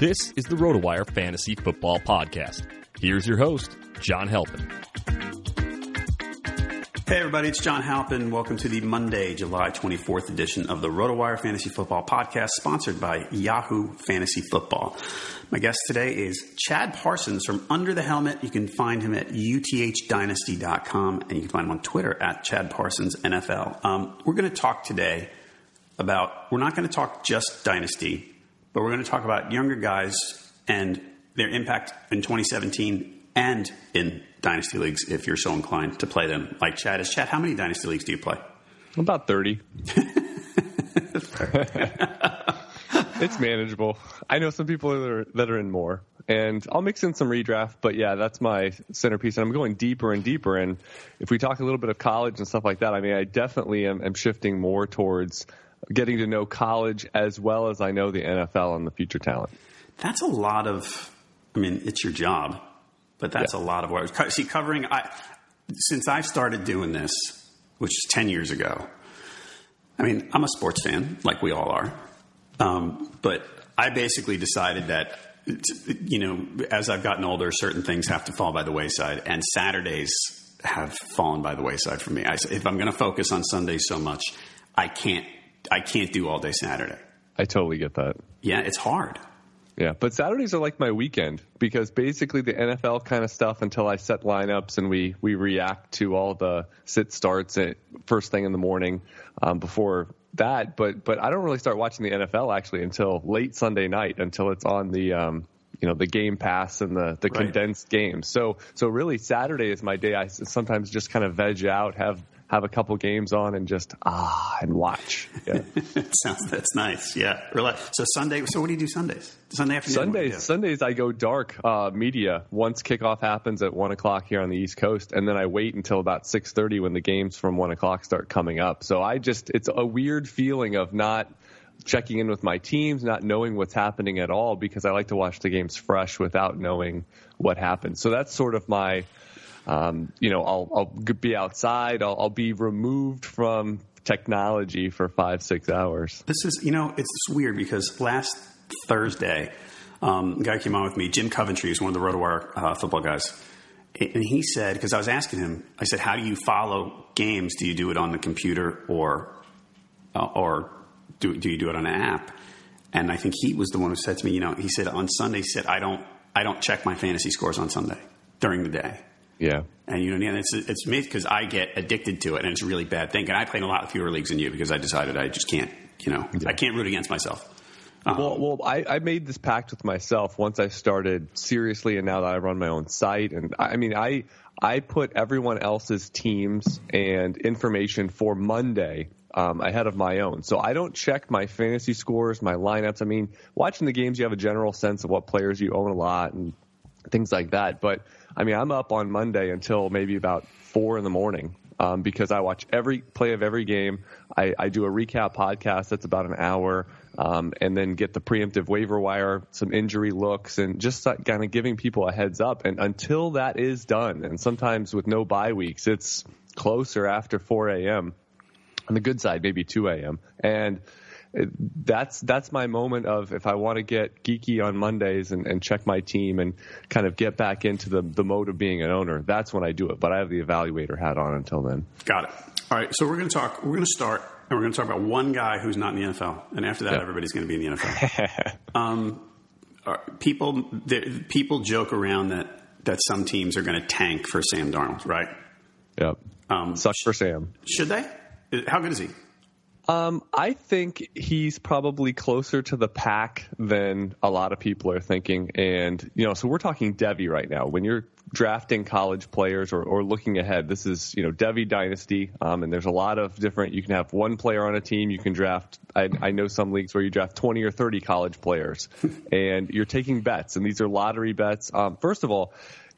This is the RotoWire Fantasy Football Podcast. Here's your host, John Halpin. Hey everybody, it's John Halpin. Welcome to the Monday, July 24th edition of the RotoWire Fantasy Football Podcast, sponsored by Yahoo Fantasy Football. My guest today is Chad Parsons from Under the Helmet. You can find him at uthdynasty.com and you can find him on Twitter at Chad Parsons NFL. Um, we're going to talk today about, we're not going to talk just Dynasty, but we're going to talk about younger guys and their impact in 2017 and in dynasty leagues if you're so inclined to play them like Chad is. Chad, how many dynasty leagues do you play? About 30. it's manageable. I know some people that are, that are in more, and I'll mix in some redraft, but yeah, that's my centerpiece. And I'm going deeper and deeper. And if we talk a little bit of college and stuff like that, I mean, I definitely am, am shifting more towards getting to know college as well as I know the NFL and the future talent. That's a lot of, I mean, it's your job, but that's yeah. a lot of work. See, covering, I, since I've started doing this, which is 10 years ago, I mean, I'm a sports fan, like we all are. Um, but I basically decided that, you know, as I've gotten older, certain things have to fall by the wayside, and Saturdays have fallen by the wayside for me. I, if I'm going to focus on Sundays so much, I can't I can't do all day Saturday. I totally get that. Yeah, it's hard. Yeah, but Saturdays are like my weekend because basically the NFL kind of stuff until I set lineups and we we react to all the sit starts at first thing in the morning um, before that. But but I don't really start watching the NFL actually until late Sunday night until it's on the um, you know the Game Pass and the the right. condensed games. So so really Saturday is my day. I sometimes just kind of veg out, have have a couple games on and just ah and watch. Yeah. Sounds that's nice. Yeah. relax. So Sunday. So what do you do Sundays? Sunday afternoon. Sundays. Sundays I go dark uh, media once kickoff happens at one o'clock here on the East Coast, and then I wait until about six thirty when the games from one o'clock start coming up. So I just it's a weird feeling of not checking in with my teams, not knowing what's happening at all because I like to watch the games fresh without knowing what happened. So that's sort of my um, you know, I'll, I'll be outside. I'll, I'll be removed from technology for five, six hours. This is, you know, it's weird because last Thursday, Um, guy came on with me, Jim Coventry, is one of the RotoWire uh, football guys. And he said, because I was asking him, I said, how do you follow games? Do you do it on the computer or, uh, or do, do you do it on an app? And I think he was the one who said to me, you know, he said on Sunday, he said, I don't, I don't check my fantasy scores on Sunday during the day. Yeah. And you know, and it's it's me because I get addicted to it, and it's a really bad thing. And I play in a lot fewer leagues than you because I decided I just can't. You know, yeah. I can't root against myself. Um, well, well, I, I made this pact with myself once I started seriously, and now that I run my own site, and I, I mean, I I put everyone else's teams and information for Monday um, ahead of my own. So I don't check my fantasy scores, my lineups. I mean, watching the games, you have a general sense of what players you own a lot and things like that. But I mean, I'm up on Monday until maybe about four in the morning um, because I watch every play of every game. I, I do a recap podcast that's about an hour, um, and then get the preemptive waiver wire, some injury looks, and just kind of giving people a heads up. And until that is done, and sometimes with no bye weeks, it's closer after 4 a.m. On the good side, maybe 2 a.m. And that's that's my moment of if I want to get geeky on Mondays and, and check my team and kind of get back into the, the mode of being an owner. That's when I do it. But I have the evaluator hat on until then. Got it. All right. So we're going to talk. We're going to start and we're going to talk about one guy who's not in the NFL, and after that, yep. everybody's going to be in the NFL. um, people people joke around that that some teams are going to tank for Sam Darnold, right? Yep. Um, Sucks for Sam. Should they? How good is he? Um, I think he's probably closer to the pack than a lot of people are thinking. And, you know, so we're talking Devy right now. When you're drafting college players or, or looking ahead, this is, you know, Devy Dynasty. Um, and there's a lot of different, you can have one player on a team. You can draft, I, I know some leagues where you draft 20 or 30 college players and you're taking bets. And these are lottery bets. Um, first of all,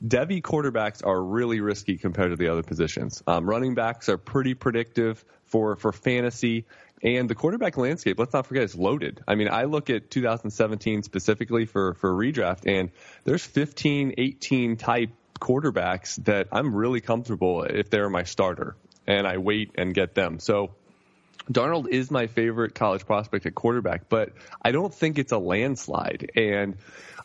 Devy quarterbacks are really risky compared to the other positions. Um, running backs are pretty predictive for for fantasy. And the quarterback landscape, let's not forget, is loaded. I mean, I look at 2017 specifically for, for redraft, and there's 15, 18 type quarterbacks that I'm really comfortable if they're my starter, and I wait and get them. So Darnold is my favorite college prospect at quarterback, but I don't think it's a landslide. And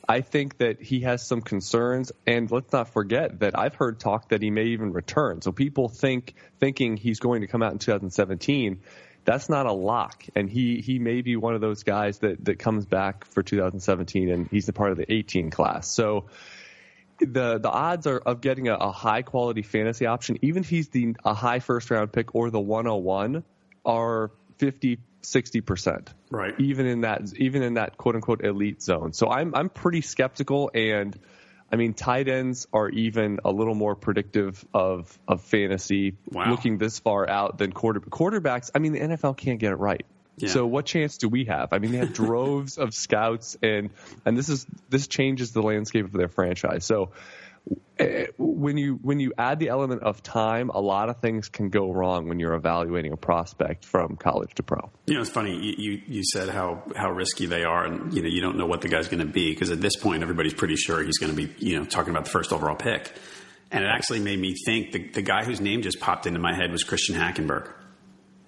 I think that he has some concerns, and let's not forget that I've heard talk that he may even return. So people think thinking he's going to come out in 2017. That's not a lock, and he he may be one of those guys that that comes back for 2017, and he's a part of the 18 class. So the the odds are of getting a, a high quality fantasy option, even if he's the a high first round pick or the 101, are 50 sixty percent. Right. Even in that even in that quote unquote elite zone. So I'm I'm pretty skeptical and I mean tight ends are even a little more predictive of of fantasy wow. looking this far out than quarter quarterbacks. I mean the NFL can't get it right. Yeah. So what chance do we have? I mean, they have droves of scouts, and and this is this changes the landscape of their franchise. So when you when you add the element of time, a lot of things can go wrong when you're evaluating a prospect from college to pro. You know, it's funny. You you, you said how how risky they are, and you know you don't know what the guy's going to be because at this point everybody's pretty sure he's going to be you know talking about the first overall pick. And it actually made me think the, the guy whose name just popped into my head was Christian Hackenberg.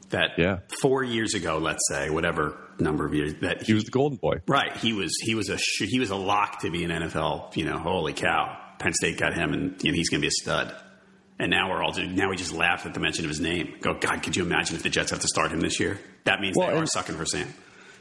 That yeah. four years ago, let's say, whatever number of years, that he, he was the golden boy, right? He was he was a he was a lock to be an NFL. You know, holy cow! Penn State got him, and you know, he's going to be a stud. And now we're all now we just laugh at the mention of his name. Go, God, could you imagine if the Jets have to start him this year? That means well, they are sucking for Sam.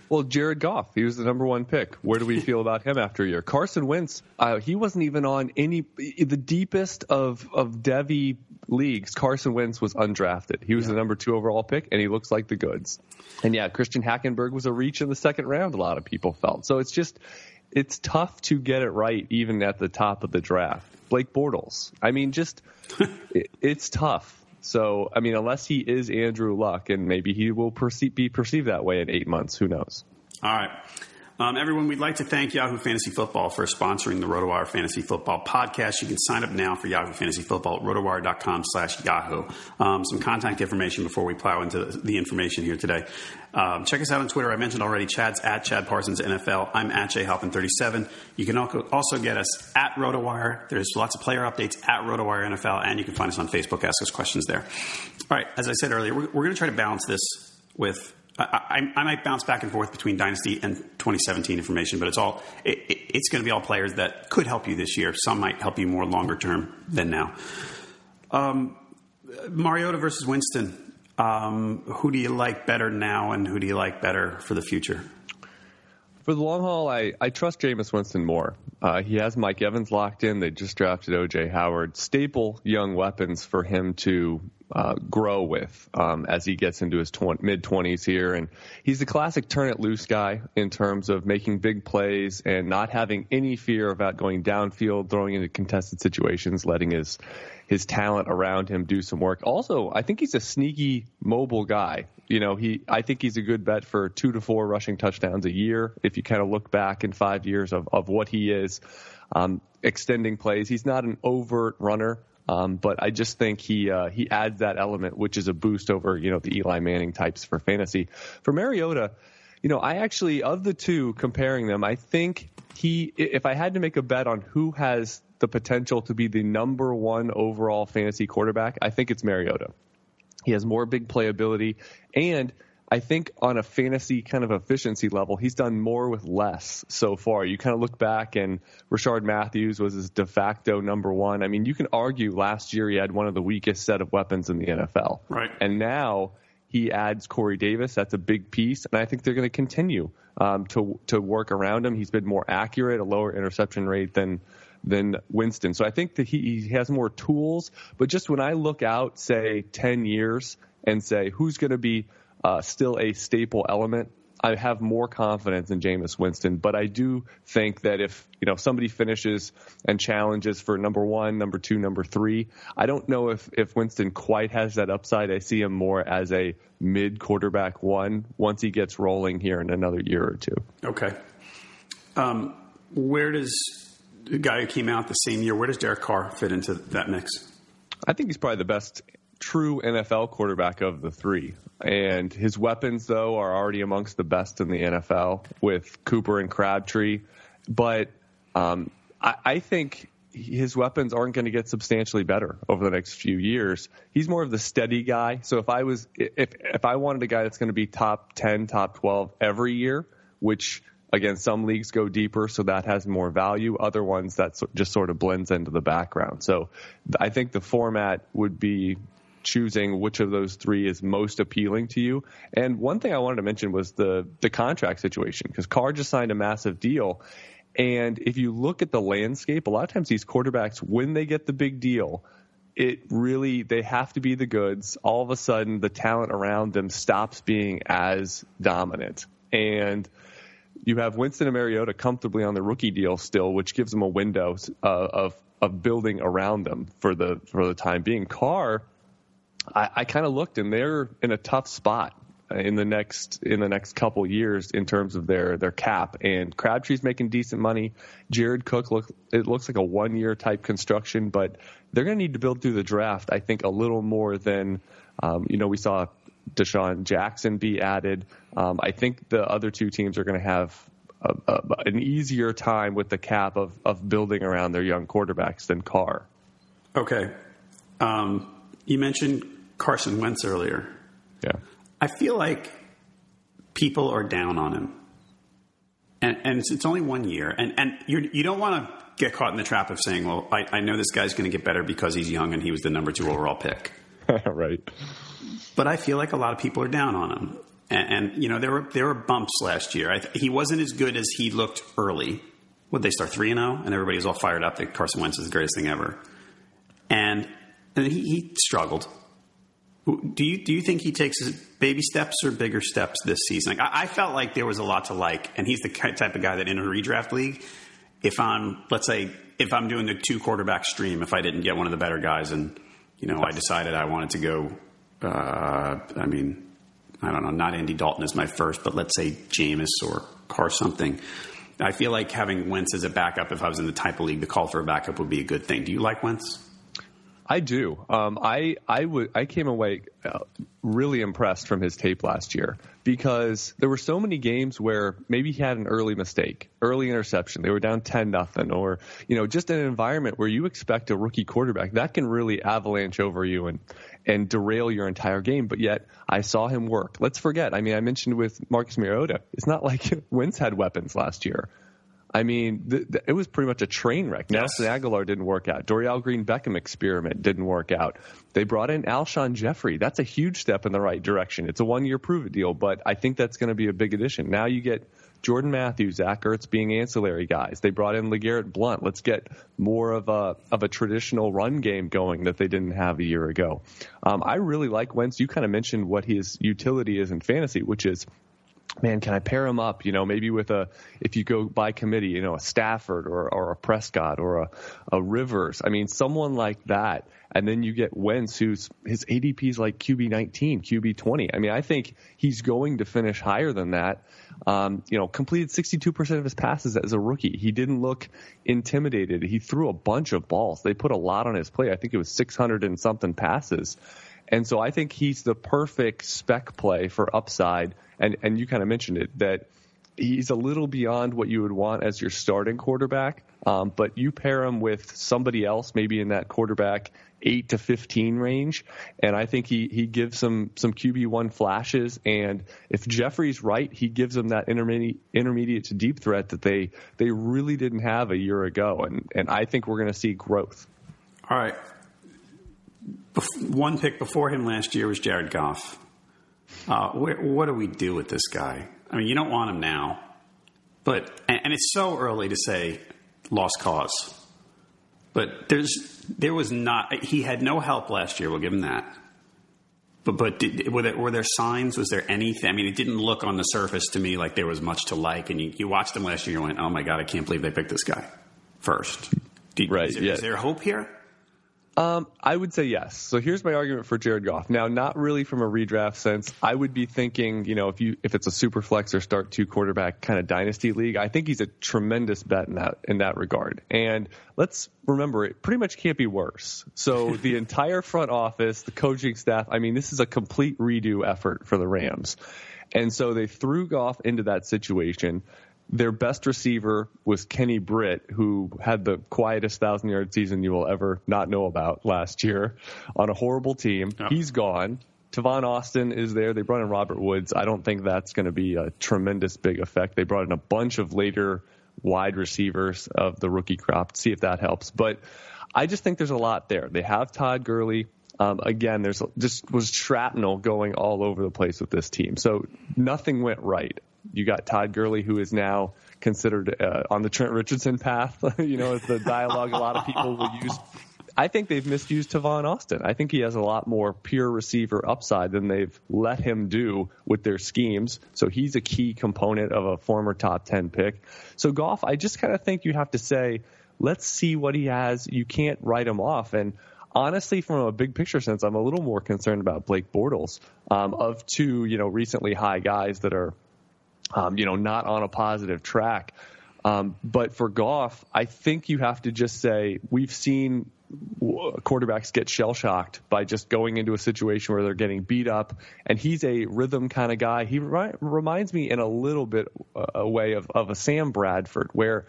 Well, Jared Goff, he was the number one pick. Where do we feel about him after a year? Carson Wentz, uh, he wasn't even on any the deepest of of Devy leagues. Carson Wentz was undrafted. He was yeah. the number two overall pick, and he looks like the goods. And yeah, Christian Hackenberg was a reach in the second round. A lot of people felt so. It's just it's tough to get it right even at the top of the draft. Blake Bortles. I mean, just it, it's tough. So, I mean, unless he is Andrew Luck, and maybe he will perceive, be perceived that way in eight months. Who knows? All right. Um, everyone, we'd like to thank Yahoo Fantasy Football for sponsoring the RotoWire Fantasy Football podcast. You can sign up now for Yahoo Fantasy Football at rotowire.com slash Yahoo. Um, some contact information before we plow into the information here today. Um, check us out on Twitter. I mentioned already Chad's at Chad Parsons NFL. I'm at jhalpin37. You can also get us at RotoWire. There's lots of player updates at RotoWire NFL, and you can find us on Facebook. Ask us questions there. All right, as I said earlier, we're, we're going to try to balance this with I, I, might bounce back and forth between Dynasty and 2017 information, but it's all it, it, it's going to be all players that could help you this year. Some might help you more longer term than now. Um, Mariota versus Winston. Um, who do you like better now, and who do you like better for the future? For the long haul, I, I trust Jameis Winston more. Uh, he has Mike Evans locked in. They just drafted OJ Howard. Staple young weapons for him to uh, grow with um, as he gets into his tw- mid 20s here. And he's the classic turn it loose guy in terms of making big plays and not having any fear about going downfield, throwing into contested situations, letting his his talent around him do some work. Also, I think he's a sneaky mobile guy. You know, he I think he's a good bet for two to four rushing touchdowns a year. If you kind of look back in five years of, of what he is, um, extending plays. He's not an overt runner. Um, but I just think he uh, he adds that element, which is a boost over you know the Eli Manning types for fantasy. For Mariota, you know, I actually of the two comparing them, I think he if I had to make a bet on who has the potential to be the number one overall fantasy quarterback, I think it's Mariota. He has more big playability, and I think on a fantasy kind of efficiency level, he's done more with less so far. You kind of look back, and Rishard Matthews was his de facto number one. I mean, you can argue last year he had one of the weakest set of weapons in the NFL. Right. And now he adds Corey Davis. That's a big piece, and I think they're going to continue um, to to work around him. He's been more accurate, a lower interception rate than than Winston. So I think that he, he has more tools. But just when I look out, say, 10 years and say, who's going to be uh, still a staple element, I have more confidence in Jameis Winston, but I do think that if you know somebody finishes and challenges for number one, number two, number three, I don't know if if Winston quite has that upside. I see him more as a mid quarterback one once he gets rolling here in another year or two. Okay. Um, where does the guy who came out the same year. Where does Derek Carr fit into that mix? I think he's probably the best true NFL quarterback of the three. And his weapons, though, are already amongst the best in the NFL with Cooper and Crabtree. But um, I, I think his weapons aren't going to get substantially better over the next few years. He's more of the steady guy. So if I was if if I wanted a guy that's going to be top 10, top 12 every year, which Again, some leagues go deeper, so that has more value. Other ones that just sort of blends into the background. So I think the format would be choosing which of those three is most appealing to you. And one thing I wanted to mention was the the contract situation because Carr just signed a massive deal. And if you look at the landscape, a lot of times these quarterbacks, when they get the big deal, it really they have to be the goods. All of a sudden, the talent around them stops being as dominant. And you have Winston and Mariota comfortably on the rookie deal still, which gives them a window uh, of of building around them for the for the time being. Carr, I, I kind of looked and they're in a tough spot in the next in the next couple years in terms of their their cap. And Crabtree's making decent money. Jared Cook look it looks like a one year type construction, but they're going to need to build through the draft. I think a little more than um, you know we saw DeSean Jackson be added. Um, I think the other two teams are going to have a, a, an easier time with the cap of, of building around their young quarterbacks than Carr. Okay. Um, you mentioned Carson Wentz earlier. Yeah. I feel like people are down on him. And, and it's, it's, only one year. And, and you're, you do not want to get caught in the trap of saying, well, I, I know this guy's going to get better because he's young and he was the number two overall pick. right. But I feel like a lot of people are down on him. And, and you know, there were there were bumps last year. Th- he wasn't as good as he looked early. Would they start three and zero? Oh? And everybody was all fired up that Carson Wentz is the greatest thing ever. And and he, he struggled. Do you do you think he takes baby steps or bigger steps this season? Like, I, I, felt like there was a lot to like, and he's the type of guy that in a redraft league, if I'm let's say if I'm doing the two quarterback stream, if I didn't get one of the better guys, and you know I decided I wanted to go, uh, I mean I don't know, not Andy Dalton as my first, but let's say Jameis or Carr something. I feel like having Wentz as a backup, if I was in the type of league, the call for a backup would be a good thing. Do you like Wentz? I do. Um, I I came away uh, really impressed from his tape last year because there were so many games where maybe he had an early mistake, early interception. They were down ten nothing, or you know just an environment where you expect a rookie quarterback that can really avalanche over you and and derail your entire game. But yet I saw him work. Let's forget. I mean, I mentioned with Marcus Mariota, it's not like Wentz had weapons last year. I mean, th- th- it was pretty much a train wreck. Yes. Nelson Agholor didn't work out. Dorial Green Beckham experiment didn't work out. They brought in Alshon Jeffery. That's a huge step in the right direction. It's a one year prove it deal, but I think that's going to be a big addition. Now you get Jordan Matthews, Zach Ertz being ancillary guys. They brought in LeGarrette Blunt. Let's get more of a of a traditional run game going that they didn't have a year ago. Um, I really like Wentz. You kind of mentioned what his utility is in fantasy, which is man, can I pair him up? You know, maybe with a if you go by committee, you know, a Stafford or or a Prescott or a, a Rivers. I mean, someone like that. And then you get Wentz, who's his ADP is like QB 19, QB 20. I mean, I think he's going to finish higher than that. Um, you know, completed 62% of his passes as a rookie. He didn't look intimidated. He threw a bunch of balls. They put a lot on his plate. I think it was 600 and something passes. And so I think he's the perfect spec play for upside. And and you kind of mentioned it that he's a little beyond what you would want as your starting quarterback. Um, but you pair him with somebody else, maybe in that quarterback eight to fifteen range, and I think he he gives some some QB one flashes. And if Jeffery's right, he gives them that intermediate intermediate to deep threat that they they really didn't have a year ago. And and I think we're going to see growth. All right, one pick before him last year was Jared Goff. Uh, what do we do with this guy? I mean, you don't want him now, but and, and it's so early to say lost cause. But there's there was not he had no help last year. We'll give him that. But but did, were there were there signs? Was there anything? I mean, it didn't look on the surface to me like there was much to like. And you, you watched him last year. You went, oh my god, I can't believe they picked this guy first. Did, right? Is there, yeah. is there hope here? Um, I would say yes. So here's my argument for Jared Goff. Now, not really from a redraft sense. I would be thinking, you know, if you if it's a super flex or start two quarterback kind of dynasty league, I think he's a tremendous bet in that in that regard. And let's remember, it pretty much can't be worse. So the entire front office, the coaching staff, I mean, this is a complete redo effort for the Rams. And so they threw Goff into that situation. Their best receiver was Kenny Britt, who had the quietest thousand yard season you will ever not know about last year on a horrible team. Oh. He's gone. Tavon Austin is there. They brought in Robert Woods. I don't think that's going to be a tremendous big effect. They brought in a bunch of later wide receivers of the rookie crop. See if that helps. But I just think there's a lot there. They have Todd Gurley. Um, again, there's just was shrapnel going all over the place with this team. So nothing went right you got Todd Gurley, who is now considered uh, on the Trent Richardson path. you know, the dialogue a lot of people will use. I think they've misused Tavon Austin. I think he has a lot more pure receiver upside than they've let him do with their schemes. So he's a key component of a former top 10 pick. So Goff, I just kind of think you have to say, let's see what he has. You can't write him off. And honestly, from a big picture sense, I'm a little more concerned about Blake Bortles um, of two, you know, recently high guys that are um, you know, not on a positive track. Um, but for Goff, I think you have to just say we've seen quarterbacks get shell shocked by just going into a situation where they're getting beat up, and he's a rhythm kind of guy. He reminds me in a little bit uh, a way of, of a Sam Bradford, where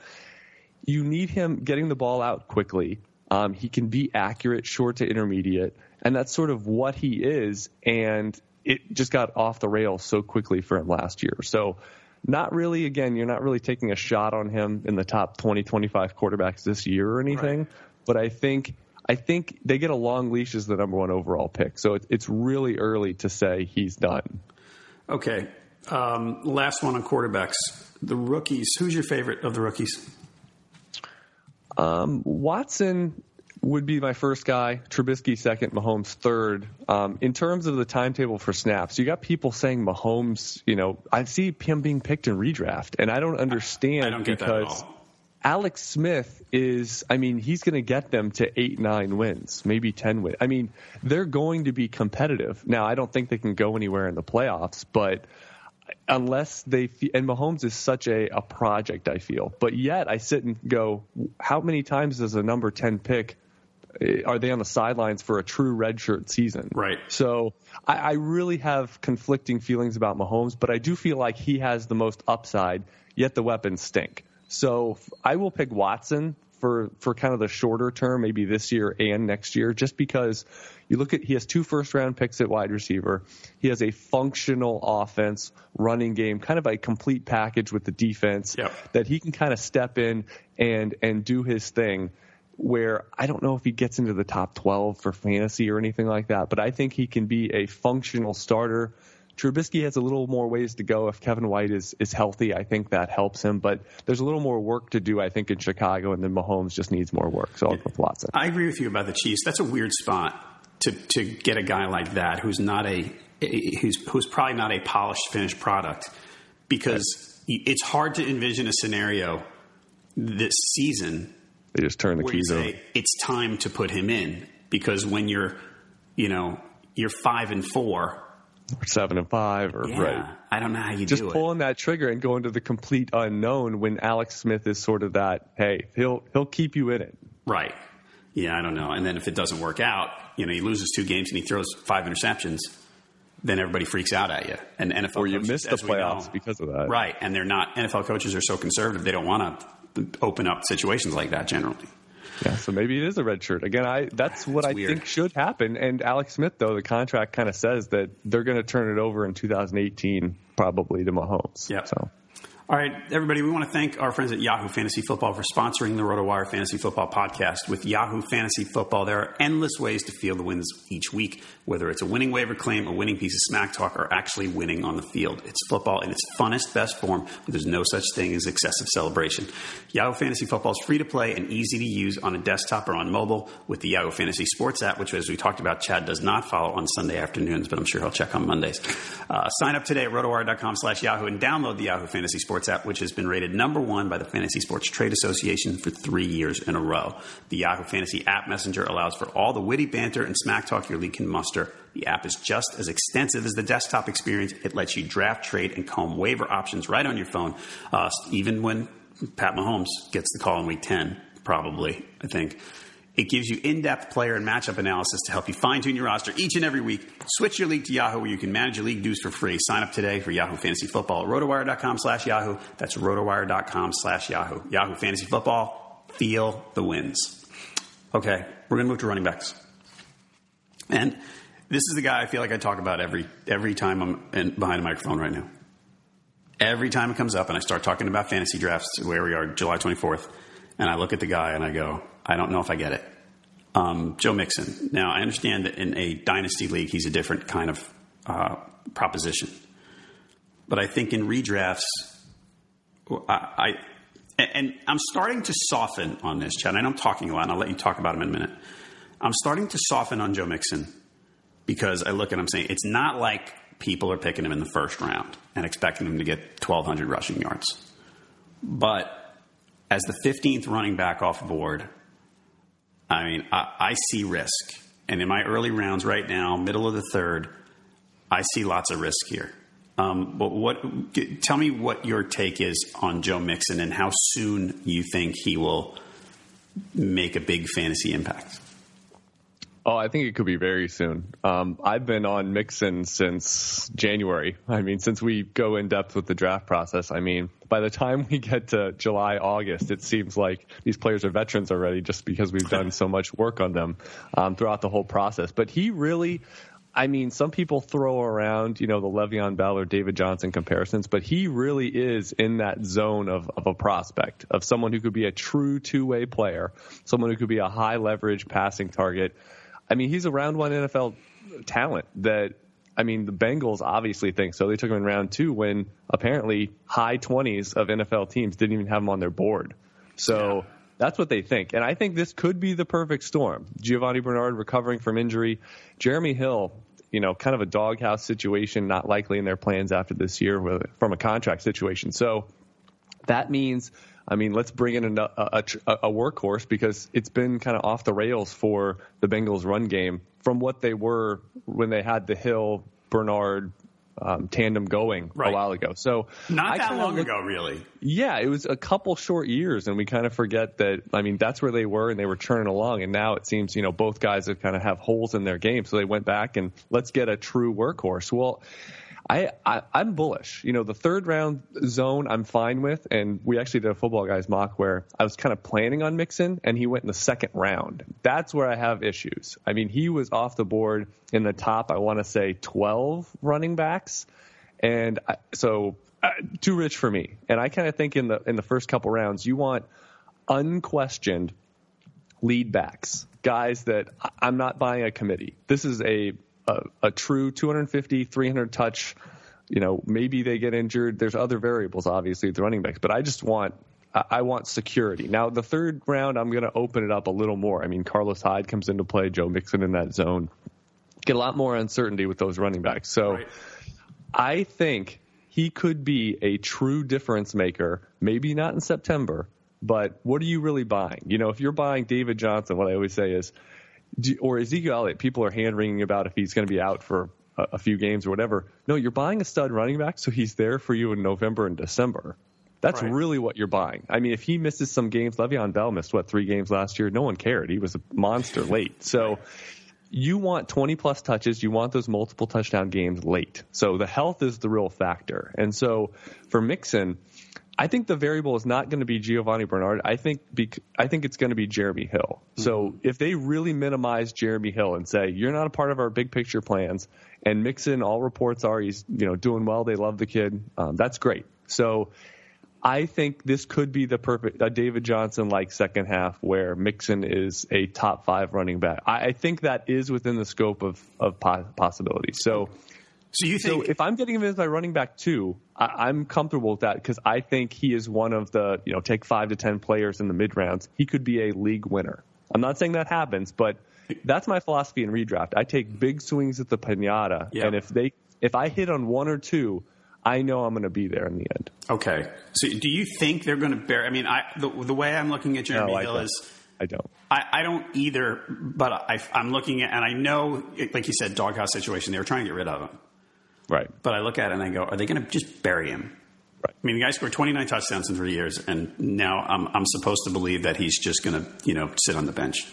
you need him getting the ball out quickly. Um, he can be accurate, short to intermediate, and that's sort of what he is. And it just got off the rails so quickly for him last year. So not really, again, you're not really taking a shot on him in the top 20, 25 quarterbacks this year or anything. Right. But I think, I think they get a long leash as the number one overall pick. So it, it's really early to say he's done. Okay. Um, last one on quarterbacks. The rookies. Who's your favorite of the rookies? Um, Watson would be my first guy. Trubisky second, Mahomes third. Um, in terms of the timetable for snaps, you got people saying Mahomes. You know, I see him being picked in redraft, and I don't understand I don't because Alex Smith is. I mean, he's going to get them to eight, nine wins, maybe ten wins. I mean, they're going to be competitive. Now, I don't think they can go anywhere in the playoffs, but unless they and Mahomes is such a, a project I feel. But yet I sit and go, how many times does a number 10 pick Uh, are they on the sidelines for a true redshirt season? Right. So I, I really have conflicting feelings about Mahomes, but I do feel like he has the most upside, yet the weapons stink. So I will pick Watson for for kind of the shorter term, maybe this year and next year, just because you look at he has two first round picks at wide receiver. He has a functional offense, running game, kind of a complete package with the defense yep. that he can kind of step in and and do his thing. Where I don't know if he gets into the top 12 for fantasy or anything like that, but I think he can be a functional starter Trubisky has a little more ways to go. If Kevin White is is healthy, I think that helps him. But there's a little more work to do, I think, in Chicago, and then Mahomes just needs more work. So I'll go with Watson. I agree with you about the Chiefs. That's a weird spot to to get a guy like that who's not a who's who's probably not a polished finished product because right. it's hard to envision a scenario this season. They just turn the keys over. It's time to put him in because when you're, you know, you're five and four or seven and five or yeah, right. I don't know how you just do pulling that trigger and going to the complete unknown when Alex Smith is sort of that. Hey, he'll he'll keep you in it. Right. Yeah, I don't know. And then if it doesn't work out, you know, he loses two games and he throws five interceptions, then everybody freaks out at you. And NFL or you coaches, miss the playoffs know, because of that. Right. And they're not NFL coaches are so conservative they don't want to open up situations like that generally. Yeah, so maybe it is a red shirt. Again, I that's what that's I weird. think should happen. And Alex Smith, though, the contract kind of says that they're going to turn it over in 2018, probably to Mahomes. Yeah. So all right, everybody, we want to thank our friends at Yahoo Fantasy Football for sponsoring the RotoWire Fantasy Football podcast. With Yahoo Fantasy Football, there are endless ways to feel the wins each week, whether it's a winning waiver claim, a winning piece of smack talk, or actually winning on the field. It's football in its funnest, best form, but there's no such thing as excessive celebration. Yahoo Fantasy Football is free to play and easy to use on a desktop or on mobile with the Yahoo Fantasy Sports app, which, as we talked about, Chad does not follow on Sunday afternoons, but I'm sure he'll check on Mondays. Uh, sign up today at rotowire.com slash Yahoo and download the Yahoo Fantasy Sports app, which has been rated rated number one by the Fantasy Sports Trade Association for three years in a row. The Yahoo Fantasy App Messenger allows for all the witty banter and smack talk your league can muster. The app is just as extensive as the desktop experience. It lets you draft, trade, and comb waiver options right on your phone, uh, even when Pat Mahomes gets the call in week 10, probably, I think. It gives you in depth player and matchup analysis to help you fine tune your roster each and every week. Switch your league to Yahoo where you can manage your league dues for free. Sign up today for Yahoo Fantasy Football at rotowire.com slash Yahoo. That's rotowire.com slash Yahoo. Yahoo Fantasy Football. Feel the wins. Okay, we're going to move to running backs. And this is the guy I feel like I talk about every every time I'm in, behind a microphone right now. Every time it comes up and I start talking about fantasy drafts, where we are July 24th, and I look at the guy and I go, I don't know if I get it. Um, Joe Mixon. Now, I understand that in a dynasty league, he's a different kind of uh, proposition. But I think in redrafts, I, I, and I'm starting to soften on this, Chad. I know I'm talking a lot, and I'll let you talk about him in a minute. I'm starting to soften on Joe Mixon because I look at him saying it's not like people are picking him in the first round and expecting him to get 1,200 rushing yards. But as the 15th running back off board, I mean, I, I see risk. And in my early rounds right now, middle of the third, I see lots of risk here. Um, but what? Tell me what your take is on Joe Mixon and how soon you think he will make a big fantasy impact. Oh, I think it could be very soon. Um, I've been on Mixon since January. I mean, since we go in depth with the draft process. I mean, by the time we get to July, August, it seems like these players are veterans already, just because we've done so much work on them um, throughout the whole process. But he really. I mean, some people throw around, you know, the Le'Veon Bell or David Johnson comparisons, but he really is in that zone of, of a prospect, of someone who could be a true two way player, someone who could be a high leverage passing target I mean, he's a round one NFL talent that I mean, the Bengals obviously think so. They took him in round two when apparently high 20s of NFL teams didn't even have him on their board. So yeah. that's what they think. And I think this could be the perfect storm. Giovani Bernard recovering from injury. Jeremy Hill, you know, kind of a doghouse situation, not likely in their plans after this year with, from a contract situation. So that means I mean, let's bring in a, a, a workhorse because it's been kind of off the rails for the Bengals run game from what they were when they had the Hill, Bernard, um, tandem going Right. a while ago. So Not I that long look- ago, really. Yeah, it was a couple short years, and we kind of forget that. I mean, that's where they were, and they were churning along. And now it seems, you know, both guys have kind of have holes in their game, so they went back and let's get a true workhorse. Well, I, I I'm bullish. You know, the third round zone I'm fine with, and we actually did a football guys mock where I was kind of planning on Mixon, and he went in the second round. That's where I have issues. I mean, he was off the board in the top. I want to say 12 running backs, and I, so uh, too rich for me. And I kind of think in the in the first couple rounds, you want unquestioned lead backs, guys that I'm not buying a committee. This is a a, a true 250, 300 touch. You know, maybe they get injured. There's other variables, obviously, with the running backs, but I just want. I I want security. Now, the third round, I'm going to open it up a little more. I mean, Carlos Hyde comes into play, Joe Mixon in that zone. Get a lot more uncertainty with those running backs. So, Right. I think he could be a true difference maker. Maybe not in September, but what are you really buying? You know, if you're buying David Johnson, what I always say is, do, or Ezekiel Elliott, people are hand wringing about if he's going to be out for a, a few games or whatever. No, you're buying a stud running back, so he's there for you in November and December. That's Right. really what you're buying. I mean, if he misses some games, Le'Veon Bell missed what three games last year. No one cared. He was a monster late. So you want 20 plus touches. You want those multiple touchdown games late. So the health is the real factor. And so for Mixon, I think the variable is not going to be Giovani Bernard. I think bec- I think it's going to be Jeremy Hill. So if they really minimize Jeremy Hill and say you're not a part of our big picture plans, and Mixon, all reports are he's you know doing well. They love the kid. Um, that's great. So I think this could be the perfect a David Johnson like second half where Mixon is a top five running back. I, I think that is within the scope of of po- possibilities. So. So you So if I'm getting him as my running back too, I, I'm comfortable with that because I think he is one of the you know take five to ten players in the mid rounds. He could be a league winner. I'm not saying that happens, but that's my philosophy in redraft. I take mm-hmm. big swings at the pinata, Yeah. and if they if I hit on one or two, I know I'm going to be there in the end. okay? So do you think they're going to bear? I mean, I the, the way I'm looking at Jeremy No, Hill don't. is. I don't. I, I don't either, but I, I'm looking at, and I know, like you said, doghouse situation. They were trying to get rid of him, Right. but I look at it and I go, are they going to just bury him? Right. I mean, the guy scored 29 touchdowns in three years, and now I'm, I'm supposed to believe that he's just going to, you know, sit on the bench.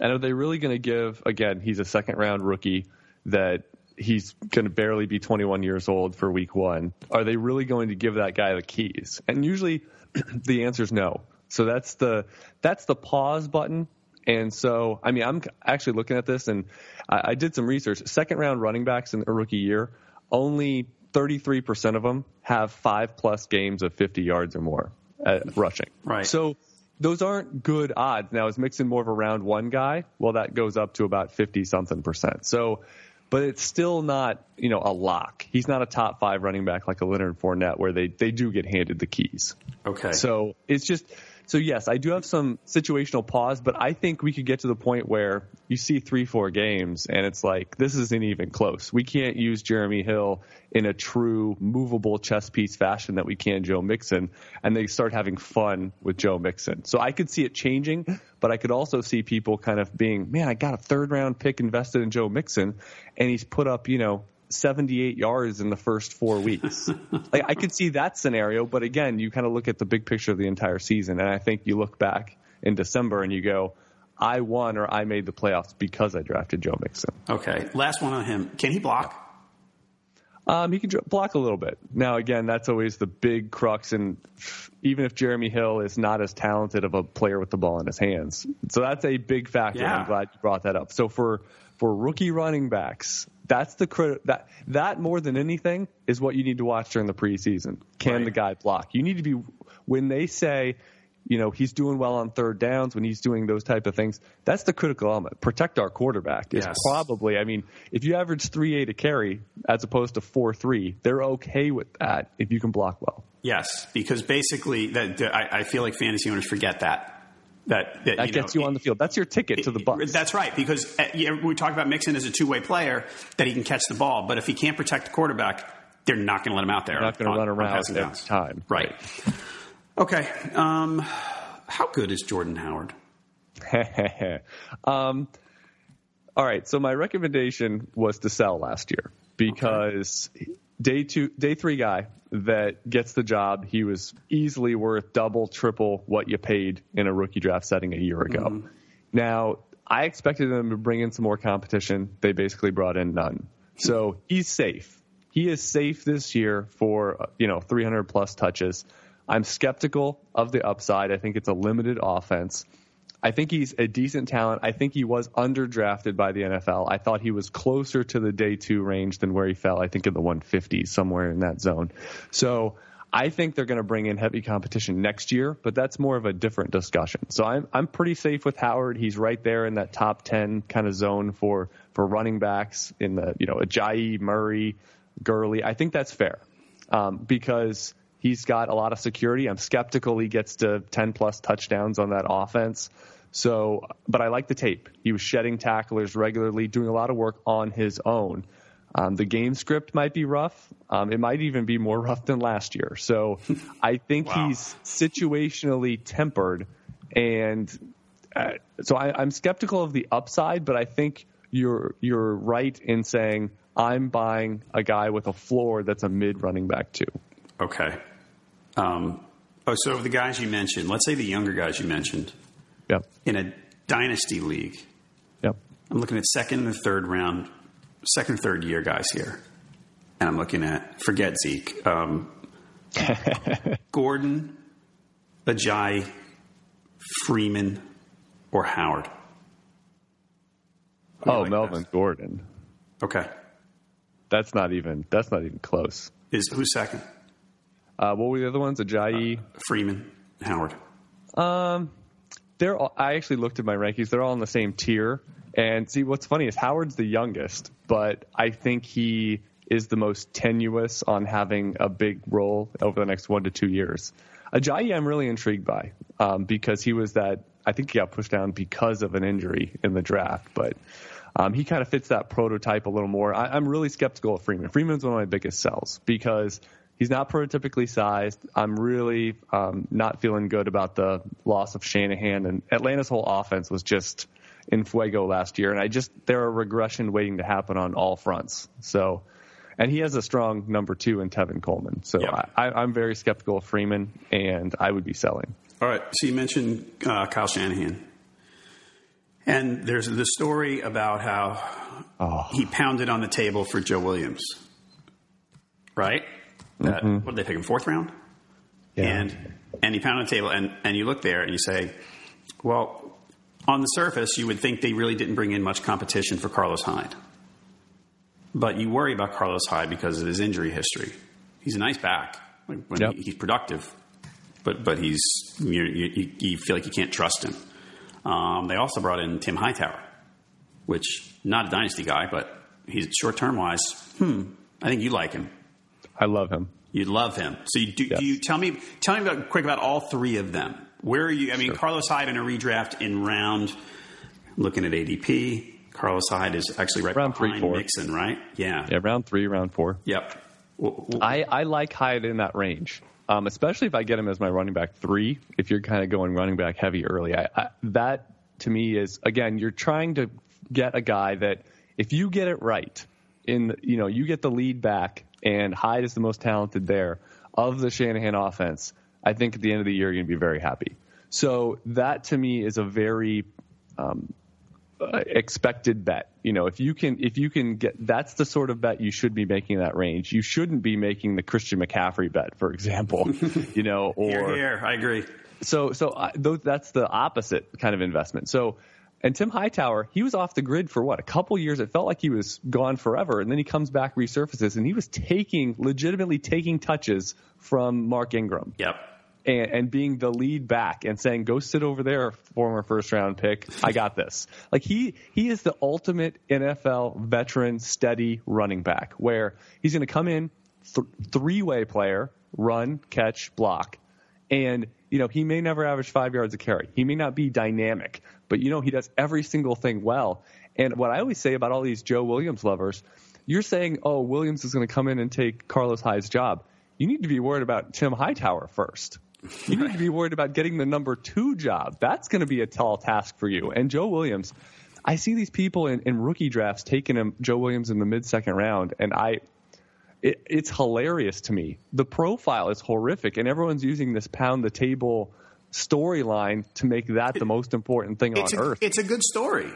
And are they really going to give, again, he's a second round rookie that he's going to barely be 21 years old for week one. Are they really going to give that guy the keys? And usually the answer is no. So that's the, that's the pause button. And so, I mean, I'm actually looking at this and I, I did some research. Second round running backs in a rookie year, only 33% of them have five plus games of 50 yards or more at rushing. Right. So those aren't good odds. Now, is Mixon more of a round one guy? Well, that goes up to about 50 something percent. So, but it's still not, you know, a lock. He's not a top five running back like a Leonard Fournette where they, they do get handed the keys. Okay. So it's just, so yes, I do have some situational pause, but I think we could get to the point where you see three, four games and it's like, this isn't even close. We can't use Jeremy Hill in a true movable chess piece fashion that we can Joe Mixon. And they start having fun with Joe Mixon. So I could see it changing, but I could also see people kind of being, man, I got a third round pick invested in Joe Mixon and he's put up, you know, 78 yards in the first four weeks. like I could see that scenario, but again, you kind of look at the big picture of the entire season, and I think you look back in December and you go, I won or I made the playoffs because I drafted Joe Mixon. okay. Last one on him. Can he block? Um, he can block a little bit. Now, again, that's always the big crux, and even if Jeremy Hill is not as talented of a player with the ball in his hands, so that's a big factor. Yeah. I'm glad you brought that up. So for for rookie running backs, that's the crit- that that more than anything is what you need to watch during the preseason. Can Right. the guy block? You need to be when they say. You know he's doing well on third downs when he's doing those type of things. That's the critical element. Protect our quarterback is Yes. probably. I mean, if you average three eight a carry as opposed to four three, they're okay with that if you can block well. Yes, because basically, that, I, I feel like fantasy owners forget that. That, that, That you gets know, you on the field. That's your ticket to the Bucks. That's right, because uh, we talk about Mixon as a two way player that he can catch the ball, but if he can't protect the quarterback, they're not going to let him out there. They're not going to run around every time. Right. Okay. Um, how good is Jordan Howard? um, all right. So my recommendation was to sell last year because day two, day three guy that gets the job. He was easily worth double, triple what you paid in a rookie draft setting a year ago. Mm-hmm. Now, I expected them to bring in some more competition. They basically brought in none. So he's safe. He is safe this year for you know 300 plus touches. I'm skeptical of the upside. I think it's a limited offense. I think he's a decent talent. I think he was underdrafted by the NFL. I thought he was closer to the day two range than where he fell. I think in the 150s, somewhere in that zone. So I think they're going to bring in heavy competition next year, but that's more of a different discussion. So I'm I'm pretty safe with Howard. He's right there in that top 10 kind of zone for for running backs in the you know Ajayi, Murray, Gurley. I think that's fair um, because he's got a lot of security. I'm skeptical he gets to 10 plus touchdowns on that offense. So, but I like the tape. He was shedding tacklers regularly, doing a lot of work on his own. Um, the game script might be rough. Um, it might even be more rough than last year. So I think wow. he's situationally tempered. And uh, so I, I'm skeptical of the upside, but I think you're, you're right in saying I'm buying a guy with a floor that's a mid running back too. Okay. Um, oh, so the guys you mentioned, let's say the younger guys you mentioned, Yep. In a dynasty league. Yep. I'm looking at second and third round, second, third year guys here. And I'm looking at, forget Zeke, um, Gordon, Ajayi, Freeman, or Howard. oh, like Melvin best? Gordon. Okay. That's not even that's not even close. Is who's second? Uh, what were the other ones? Ajayi, uh, Freeman, Howard. Um, they're all, I actually looked at my rankings. They're all in the same tier. And see, what's funny is Howard's the youngest, but I think he is the most tenuous on having a big role over the next one to two years. Ajayi, I'm really intrigued by um, because he was that. I think he got pushed down because of an injury in the draft, but um, he kind of fits that prototype a little more. I, I'm really skeptical of Freeman. Freeman's one of my biggest sells because He's not prototypically sized. I'm really um, not feeling good about the loss of Shanahan and Atlanta's whole offense was just in fuego last year, and I just there are regression waiting to happen on all fronts. So, and he has a strong number two in Tevin Coleman. So yep. I, I'm very skeptical of Freeman, and I would be selling. All right. So you mentioned uh, Kyle Shanahan, and there's the story about how oh. he pounded on the table for Joe Williams, right? That, mm-hmm. What did they pick him? Fourth round? Yeah. And, and you pound on the table and, and you look there and you say, well, on the surface, you would think they really didn't bring in much competition for Carlos Hyde. But you worry about Carlos Hyde because of his injury history. He's a nice back when yep. he, he's productive, but but he's you, you, you, feel like you can't trust him. Um, they also brought in Tim Hightower, which not a dynasty guy, but he's short term wise. Hmm, I think you like him. I love him. You love him. So you, do, yes. do, you tell me tell me about quick about all three of them? Where are you? I mean, sure. Carlos Hyde in a redraft in round. looking at ADP. Carlos Hyde is actually right round behind three, four. Mixon, right? Yeah. Yeah, round three, round four. Yep. I, I like Hyde in that range, um, especially if I get him as my running back three. If you're kind of going running back heavy early, I, I, that to me is again you're trying to get a guy that if you get it right in you know you get the lead back and Hyde is the most talented there of the Shanahan offense, I think at the end of the year you're going to be very happy. So that to me is a very um, uh, expected bet. You know, if you can if you can get that's the sort of bet you should be making that range. You shouldn't be making the Christian McCaffrey bet, for example. you know, or here, here, I agree. So so I, those, that's the opposite kind of investment. So and Tim Hightower, he was off the grid for what, a couple years. It felt like he was gone forever. And then he comes back, resurfaces, and he was taking, legitimately taking touches from Mark Ingram. Yep. And, and being the lead back and saying, go sit over there, former first round pick. I got this. like he, he is the ultimate NFL veteran, steady running back where he's going to come in, th- three way player, run, catch, block. And, you know, he may never average five yards a carry. He may not be dynamic, but you know he does every single thing well. And what I always say about all these Joe Williams lovers, you're saying, oh, Williams is going to come in and take Carlos Hyde's job. You need to be worried about Tim Hightower first. You need to be worried about getting the number two job. That's going to be a tall task for you. And Joe Williams, I see these people in, in rookie drafts taking him, Joe Williams in the mid second round, and I, it, it's hilarious to me. The profile is horrific, and everyone's using this pound the table storyline to make that the most important thing on It's a, earth. it's a good story.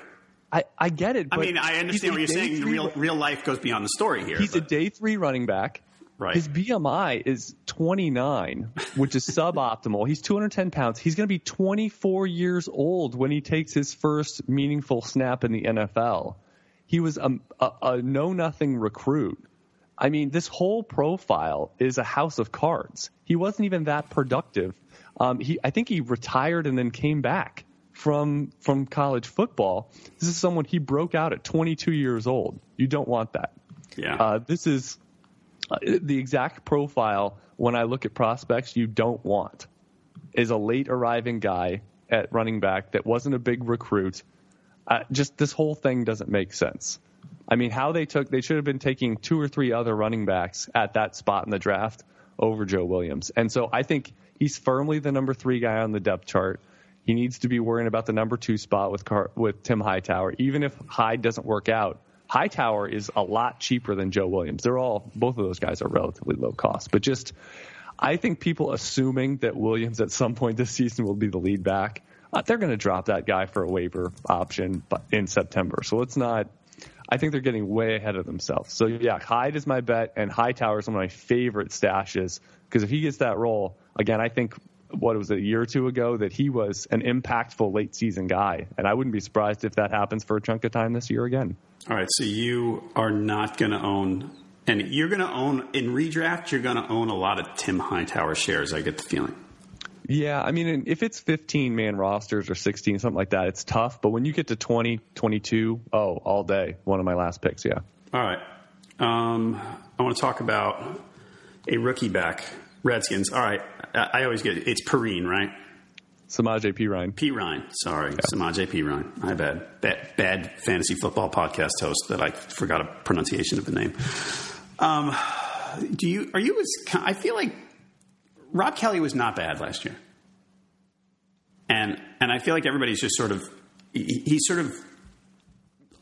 I, I get it. I mean, I understand what you're saying. three Real real life goes beyond the story here. He's a day three running back. Right. His BMI is 29, which is suboptimal. He's 210 pounds. He's going to be 24 years old when he takes his first meaningful snap in the NFL. He was a, a, a know nothing recruit. I mean, this whole profile is a house of cards. He wasn't even that productive. Um, he, I think he retired and then came back from from college football. This is someone he broke out at 22 years old. You don't want that. yeah. Uh, this is uh, the exact profile when I look at prospects you don't want is a late arriving guy at running back that wasn't a big recruit. Uh, just this whole thing doesn't make sense. I mean, how they took they should have been taking two or three other running backs at that spot in the draft over Joe Williams. And so I think he's firmly the number three guy on the depth chart. He needs to be worrying about the number two spot with Car- with Tim Hightower. Even if Hyde doesn't work out, Hightower is a lot cheaper than Joe Williams. They're all both of those guys are relatively low cost. But just I think people assuming that Williams at some point this season will be the lead back, uh, they're going to drop that guy for a waiver option in September. So it's not. I think they're getting way ahead of themselves. So yeah, Hyde is my bet, and Hightower is one of my favorite stashes because if he gets that role again, I think what was a year or two ago that he was an impactful late season guy, and I wouldn't be surprised if that happens for a chunk of time this year again. All right, so you are not going to own, and you're going to own in redraft. You're going to own a lot of Tim Hightower shares. I get the feeling. Yeah, I mean, if it's 15 man rosters or 16, something like that, it's tough. But when you get to 20, 22, oh, all day. One of my last picks, yeah. All right, um, I want to talk about a rookie back, Redskins. All right, I, I always get it. it's Perine, right? Samaje Perine. P. Ryan. Sorry, Samaj P. Ryan. My bad. bad. Bad fantasy football podcast host that I forgot a pronunciation of the name. Um, do you? Are you? As, I feel like Rob Kelley was not bad last year, and and I feel like everybody's just sort of he, he's sort of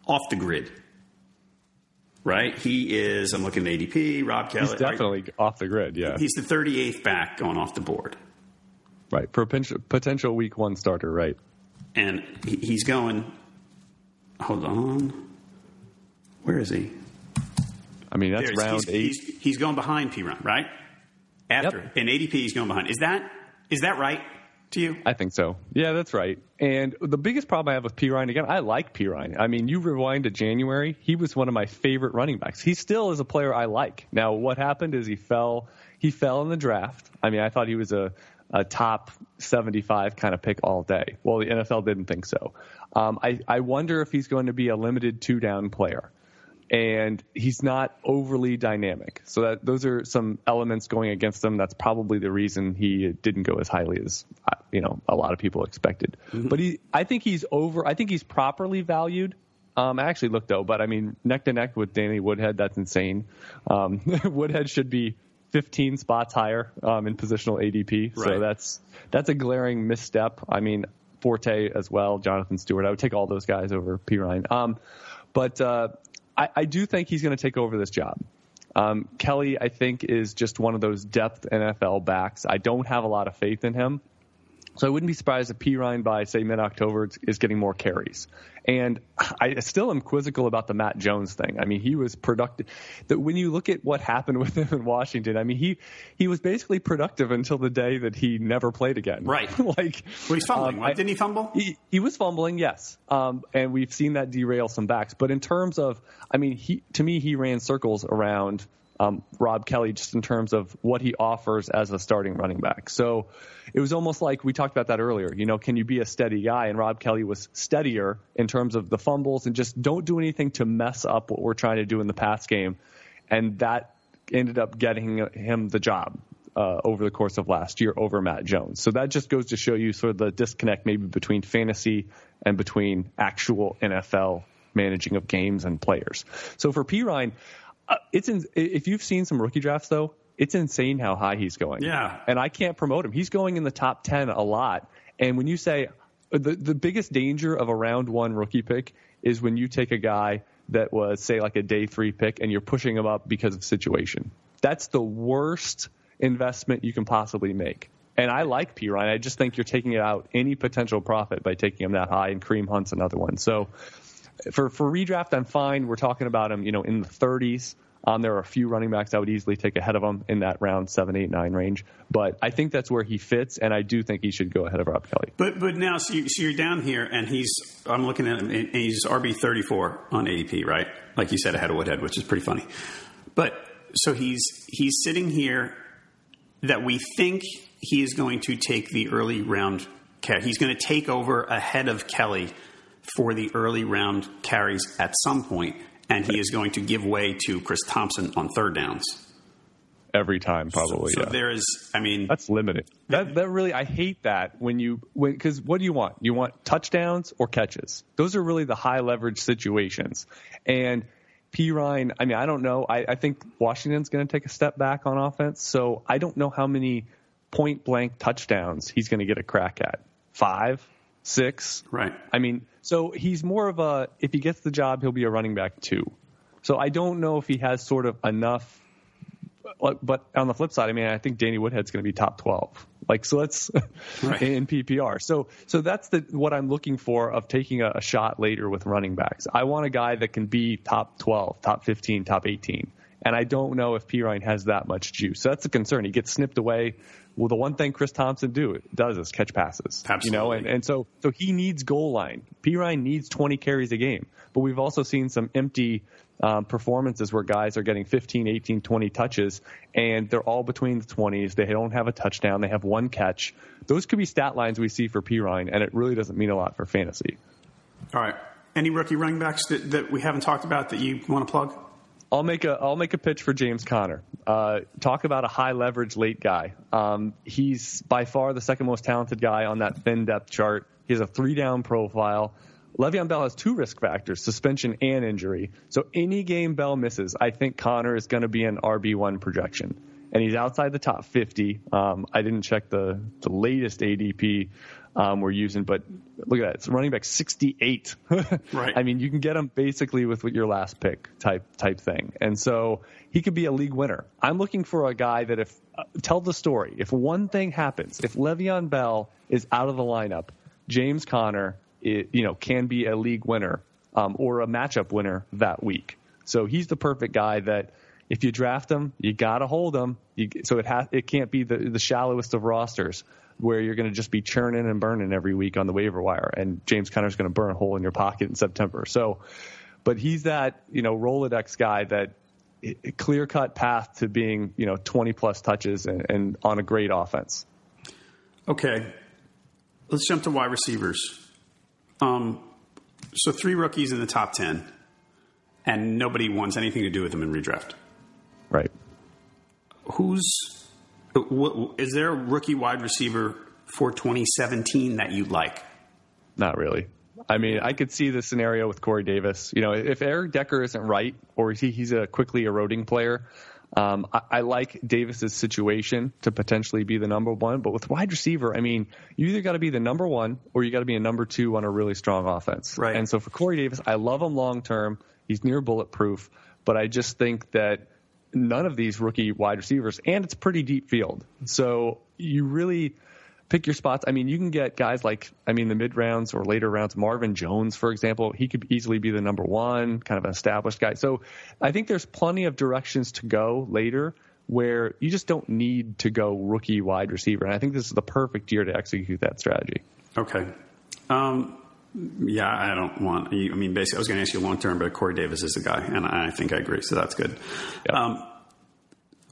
off the grid. Right, he is. I'm looking at ADP. Rob Kelley. He's definitely off the grid, yeah. He's the 38th back going off the board. right. For a potential, potential week one starter, right. and he- he's going. Hold on, where is he? I mean, that's There, round he's, eight. He's, he's going behind Perine, right? After Yep. in ADP, he's going behind. Is that is that right to you? I think so. Yeah, that's right. And the biggest problem I have with Perine, again, I like Perine. I mean, you rewind to January, he was one of my favorite running backs. He still is a player I like. Now, what happened is he fell. He fell in the draft. I mean, I thought he was a, a top 75 kind of pick all day. Well, the NFL didn't think so. Um, I, I wonder if he's going to be a limited two down player and he's not overly dynamic. So that those are some elements going against him. That's probably the reason he didn't go as highly as you know a lot of people expected. But he, I think he's over. I think he's properly valued. Um, I actually looked though, but I mean neck to neck with Danny Woodhead, that's insane. Um, Woodhead should be 15 spots higher um, in positional ADP. Right. So that's that's a glaring misstep. I mean Forte as well, Jonathan Stewart. I would take all those guys over Perine. Um, but uh, I, I do think he's going to take over this job. Um, Kelley, I think, is just one of those depth NFL backs. I don't have a lot of faith in him. So I wouldn't be surprised if Perine by, say, mid October is getting more carries. And I still am quizzical about the Matt Jones thing. I mean, he was productive. That when you look at what happened with him in Washington, I mean, he, he was basically productive until the day that he never played again. Right. like, Well, he's fumbling. um, right? Didn't he fumble? he, he was fumbling, yes, um, and we've seen that derail some backs. But in terms of, I mean, he to me he ran circles around um, Rob Kelley just in terms of what he offers as a starting running back. So it was almost like we talked about that earlier. You know, can you be a steady guy? And Rob Kelley was steadier in terms of the fumbles and just don't do anything to mess up what we're trying to do in the pass game, and that ended up getting him the job uh, over the course of last year over Matt Jones. So that just goes to show you sort of the disconnect maybe between fantasy and between actual NFL managing of games and players. So for Perine, uh, it's in, if you've seen some rookie drafts though, it's insane how high he's going. Yeah. and I can't promote him. He's going in the top ten a lot. And when you say the the biggest danger of a round one rookie pick is when you take a guy that was say like a day three pick and you're pushing him up because of situation. That's the worst investment you can possibly make. And I like Perine. I just think you're taking it out any potential profit by taking him that high, and Kareem Hunt's another one. So for for redraft, I'm fine. We're talking about him, you know, in the 30s. Um, there are a few running backs I would easily take ahead of him in that round seven, eight, nine range. But I think that's where he fits, and I do think he should go ahead of Rob Kelley. But but now, so, you, you're down here, and he's I'm looking at him, and he's RB 34 on ADP, right? Like you said, ahead of Woodhead, which is pretty funny. But so he's he's sitting here that we think he is going to take the early round. He's going to take over ahead of Kelley for the early round carries at some point, and he is going to give way to Chris Thompson on third downs. Every time, probably. So, so yeah. there is, I mean, that's limited. That that really, I hate that when you when because what do you want? You want touchdowns or catches? Those are really the high leverage situations, and Perine, I mean, I don't know. I, I think Washington's going to take a step back on offense, so I don't know how many point blank touchdowns he's going to get a crack at. Five, six. Right. I mean, so he's more of a, if he gets the job, he'll be a running back too. So I don't know if he has sort of enough. But on the flip side, I mean, I think Danny Woodhead's going to be top 12. Like, so let's right. in PPR. So, so that's the, what I'm looking for of taking a, a shot later with running backs. I want a guy that can be top 12, top 15, top 18. And I don't know if Perine has that much juice. So that's a concern. He gets snipped away. Well, the one thing Chris Thompson do does is catch passes. Absolutely. You know, and, and so so he needs goal line. Perine needs 20 carries a game. But we've also seen some empty um, performances where guys are getting 15, 18, 20 touches, and they're all between the 20s. They don't have a touchdown. They have one catch. Those could be stat lines we see for Perine, and it really doesn't mean a lot for fantasy. All right. Any rookie running backs that, that we haven't talked about that you want to plug? I'll make a I'll make a pitch for James Conner. Uh, talk about a high leverage late guy. Um, he's by far the second most talented guy on that thin depth chart. He has a three down profile. Le'Veon Bell has two risk factors: suspension and injury. So any game Bell misses, I think Conner is going to be an RB one projection, and he's outside the top 50. Um, I didn't check the the latest ADP um, we're using. But look at that, it's running back 68. right. I mean, you can get him basically with your last pick type type thing, and so he could be a league winner. I'm looking for a guy that if uh, tell the story. If one thing happens, if Le'Veon Bell is out of the lineup, James Conner, it, you know, can be a league winner um, or a matchup winner that week. So he's the perfect guy that if you draft them, you got to hold them. You, so it it can't be the the shallowest of rosters where you're going to just be churning and burning every week on the waiver wire, and James Conner's going to burn a hole in your pocket in September. So, but he's that you know Rolodex guy that clear cut path to being you know 20 plus touches and, and on a great offense. Okay, let's jump to wide receivers. Um, so three rookies in the top ten, and nobody wants anything to do with them in redraft. Who's is there a rookie wide receiver for 2017 that you'd like? Not really. I mean, I could see the scenario with Corey Davis. You know, if Eric Decker isn't right, or he, he's a quickly eroding player, um, I, I, like Davis's situation to potentially be the number one. But with wide receiver, I mean, you either got to be the number one or you got to be a number two on a really strong offense. Right. And so for Corey Davis, I love him long term. He's near bulletproof, but I just think that none of these rookie wide receivers, and it's pretty deep field. So you really pick your spots. I mean, you can get guys like, I mean, the mid rounds or later rounds, Marvin Jones, for example, he could easily be the number one, kind of an established guy. So I think there's plenty of directions to go later where you just don't need to go rookie wide receiver. And I think this is the perfect year to execute that strategy. Okay. Um, yeah, I don't want. I mean, basically, I was going to ask you long term, but Corey Davis is the guy, and I think I agree. So that's good. Yep. Um,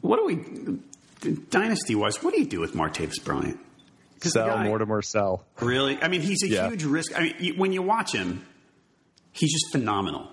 what do we dynasty wise? What do you do with Martavis Bryant? Sell guy, Mortimer, sell. Really? I mean, he's a yeah. huge risk. I mean, when you watch him, he's just phenomenal.